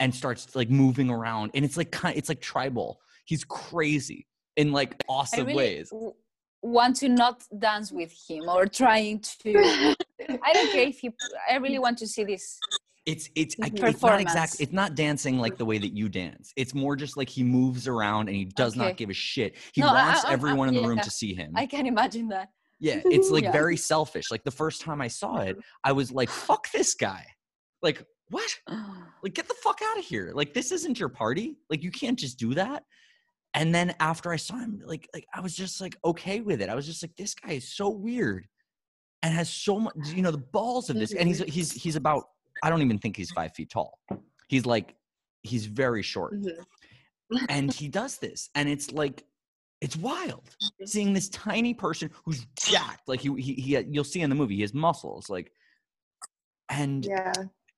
and starts like moving around and it's like kind it's like tribal. He's crazy in like awesome really ways. want to not dance with him or trying to. I don't care if you. I really want to see this. It's it's I- it's not Performance. exact. It's not dancing like the way that you dance. It's more just like he moves around and he does not give a shit. He No, wants I- I- everyone in the room to see him. I can imagine that. yeah, it's like Yeah. very selfish. Like the first time I saw it, I was like, "Fuck this guy!" Like what? Like get the fuck out of here! Like this isn't your party. Like you can't just do that. And then after I saw him, like like I was just like okay with it. I was just like, this guy is so weird and has so much, you know, the balls of this. And he's he's he's about. I don't even think he's five feet tall. He's like he's very short Mhm. and he does this and it's like it's wild seeing this tiny person who's jacked like he, he, he you'll see in the movie he has muscles like and Yeah.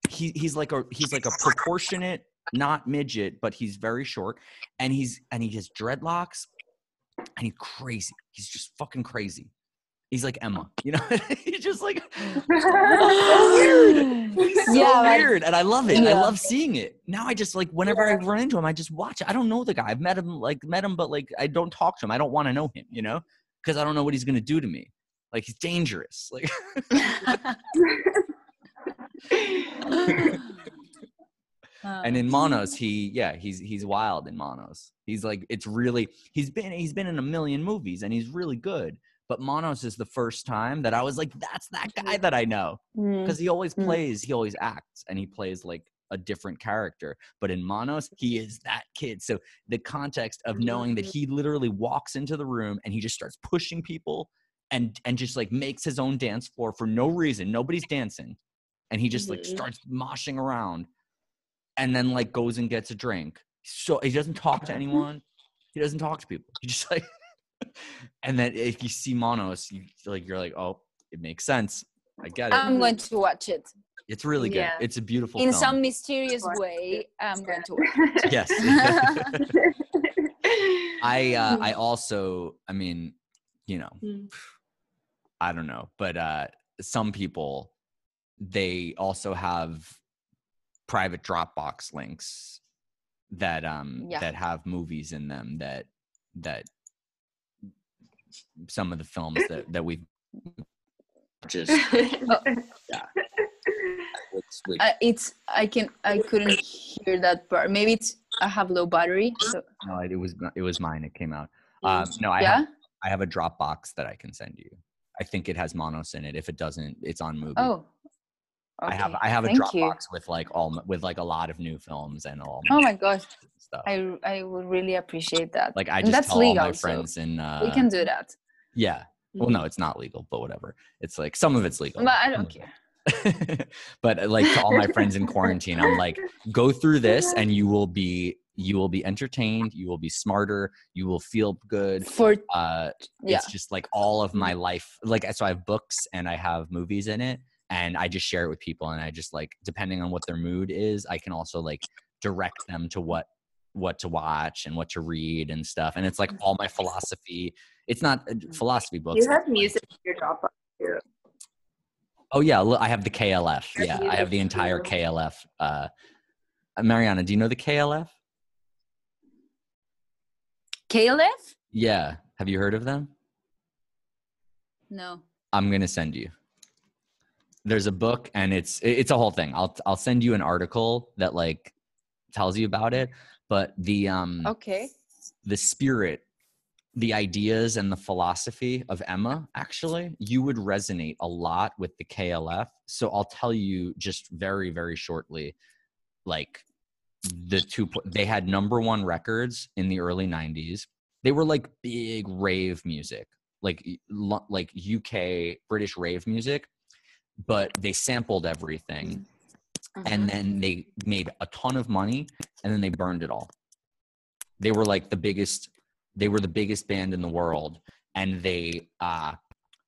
he, he's like a he's like a proportionate not midget but he's very short and he's and he has dreadlocks and he's crazy he's just fucking crazy he's like ema you know? He's just like so weird. He's so Yeah, like- weird and i love it. I love seeing it. Now i just like whenever i run into him i just watch it. I don't know the guy. I've met him like met him but like i don't talk to him. I don't want to know him you know? Because i don't know what he's gonna do to me. Like he's dangerous like and in oh. monos he yeah he's he's wild in monos he's like it's really he's been he's been in a million movies and he's really good but monos is the first time that i was like that's that guy that i know Mm. because he always Mm. plays he always acts and he plays like a different character but in monos he is that kid so the context of knowing that he literally walks into the room and he just starts pushing people and and just like makes his own dance floor for no reason nobody's dancing and he just like Mhm. starts moshing around and then like goes and gets a drink so he doesn't talk to anyone he doesn't talk to people he just like and then if you see monos you like you're like oh it makes sense i get it I'm going to watch it it's really good. Yeah. It's a beautiful in film. some mysterious way. I'm going to watch. yes. I uh, I also I mean, you know, Mm. I don't know, but uh some people they also have private Dropbox links that um Yeah. that have movies in them that that some of the films that that we've just which, which, Uh, it's I can I couldn't hear that part. Maybe it's I have low battery. So no, it was it was mine. It came out. Um, no, I yeah. have I have a Dropbox that I can send you. I think it has Monos in it. If it doesn't, it's on Mubi. Oh. I have. I have a Thank Dropbox you. with like all with like a lot of new films and all Oh my gosh, stuff. I I would really appreciate that. like I And just that's tell all legal, my so friends in uh, we can do that. yeah. Well, no, it's not legal, but whatever. It's like some of it's legal. But I don't care. but uh, like to all my friends in quarantine, I'm like, go through this and you will be you will be entertained, you will be smarter, you will feel good. For Uh yeah. it's just like all of my life like so i have books and i have movies in it and i just share it with people and i just like depending on what their mood is i can also like direct them to what what to watch and what to read and stuff and it's like all my philosophy. It's not uh, philosophy books you have music in your Dropbox too. oh yeah i have the klf yeah i have the entire klf uh mariana do you know the klf KLF? yeah have you heard of them? No. i'm gonna send you there's a book and it's it's a whole thing. I'll I'll send you an article that like tells you about it. But the um Okay. the spirit, the ideas and the philosophy of Ema, actually, you would resonate a lot with the KLF. So I'll tell you just very, very shortly, like the two they had number one records in the early 90s. They were like big rave music, like like UK British rave music, but they sampled everything and then they made a ton of money and then they burned it all. They were like the biggest they were the biggest band in the world and they uh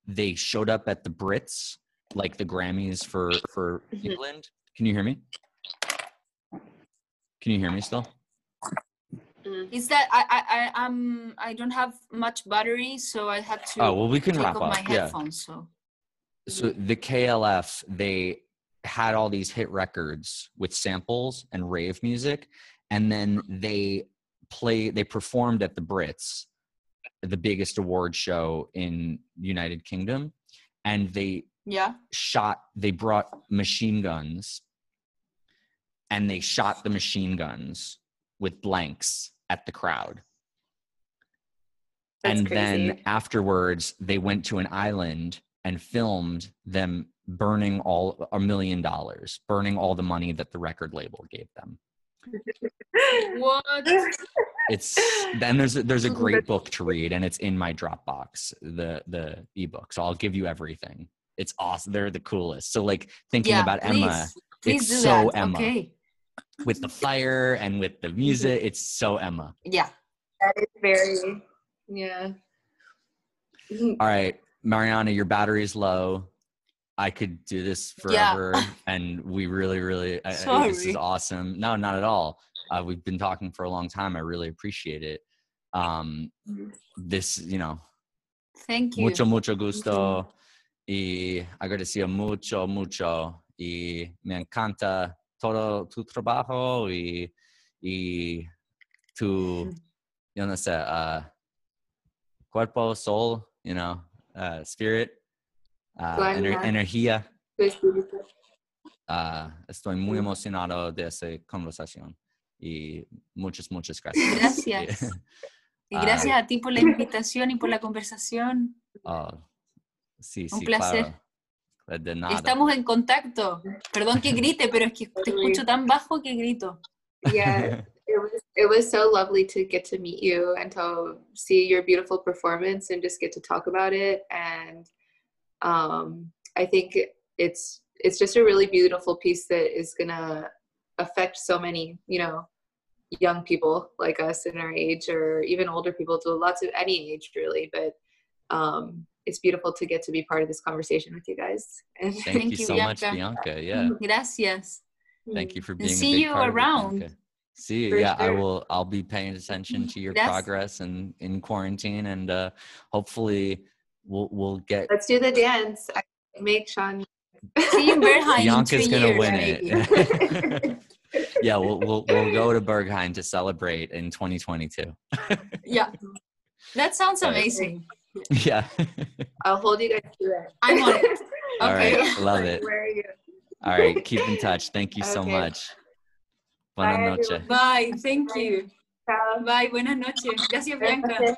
they showed up at the brits like the grammys for for Mhm. england. Can you hear me? Can you hear me still? Mm. Is that I I I um I don't have much battery, so I have to oh well we can wrap up. my yeah. headphones. So so the klf they had all these hit records with samples and rave music and then they play they performed at the brits the biggest award show in united kingdom and they yeah. shot they brought machine guns and they shot the machine guns with blanks at the crowd That's and crazy. then afterwards they went to an island and filmed them burning all a million dollars burning all the money that the record label gave them What? it's then there's a, there's a great book to read and it's in my dropbox the the ebook so i'll give you everything it's awesome they're the coolest so like thinking yeah, about please, ema Please it's so that. Ema. Okay. with the fire and with the music it's so ema Yeah. That is very, yeah. all right mariana your battery's low. I could do this Yeah. forever. And we really really I, this is awesome. No not at all. Uh, we've been talking for a long time. I really appreciate it. Um this you know Thank you. mucho mucho gusto. Y agradeció mucho mucho. Y me encanta todo tu trabajo y y tu yo no sé uh, cuerpo soul you know uh, spirit uh, ener- energía uh, estoy muy emocionado de esa conversación y muchas muchas gracias Gracias. Y Ah. gracias a ti por la invitación y por la conversación. Oh, sí, Un sí, placer. claro. De nada. Estamos en contacto. Perdón que grite, pero es que te escucho tan bajo que grito. Yeah, it was it was so lovely to get to meet you and to see your beautiful performance and just get to talk about it. And um, I think it's it's just a really beautiful piece that is gonna affect so many, you know, young people like us in our age or even older people to lots of any age really. But um, it's beautiful to get to be part of this conversation with you guys. And Thank, Thank you you, so much, Bianca. Bianca. Yeah. Gracias. Thank you for being a see big you part of around. See. For yeah, I will. I'll be paying attention to your Yes. progress and in quarantine, and uh, hopefully, we'll we'll get. Let's do the dance. I make Sean. See Bianca's gonna years, win maybe. it. yeah, we'll we'll we'll go to Berghain to celebrate in 2022. Yeah. That sounds amazing. yeah. I'll hold you guys to it. I'm on it. Okay. right, love it. Where are you? All right, keep in touch. Thank you so Okay. much. Bye, Buenas noches. Bye. Thank you. Bye. Buenas noches. Gracias. Gracias.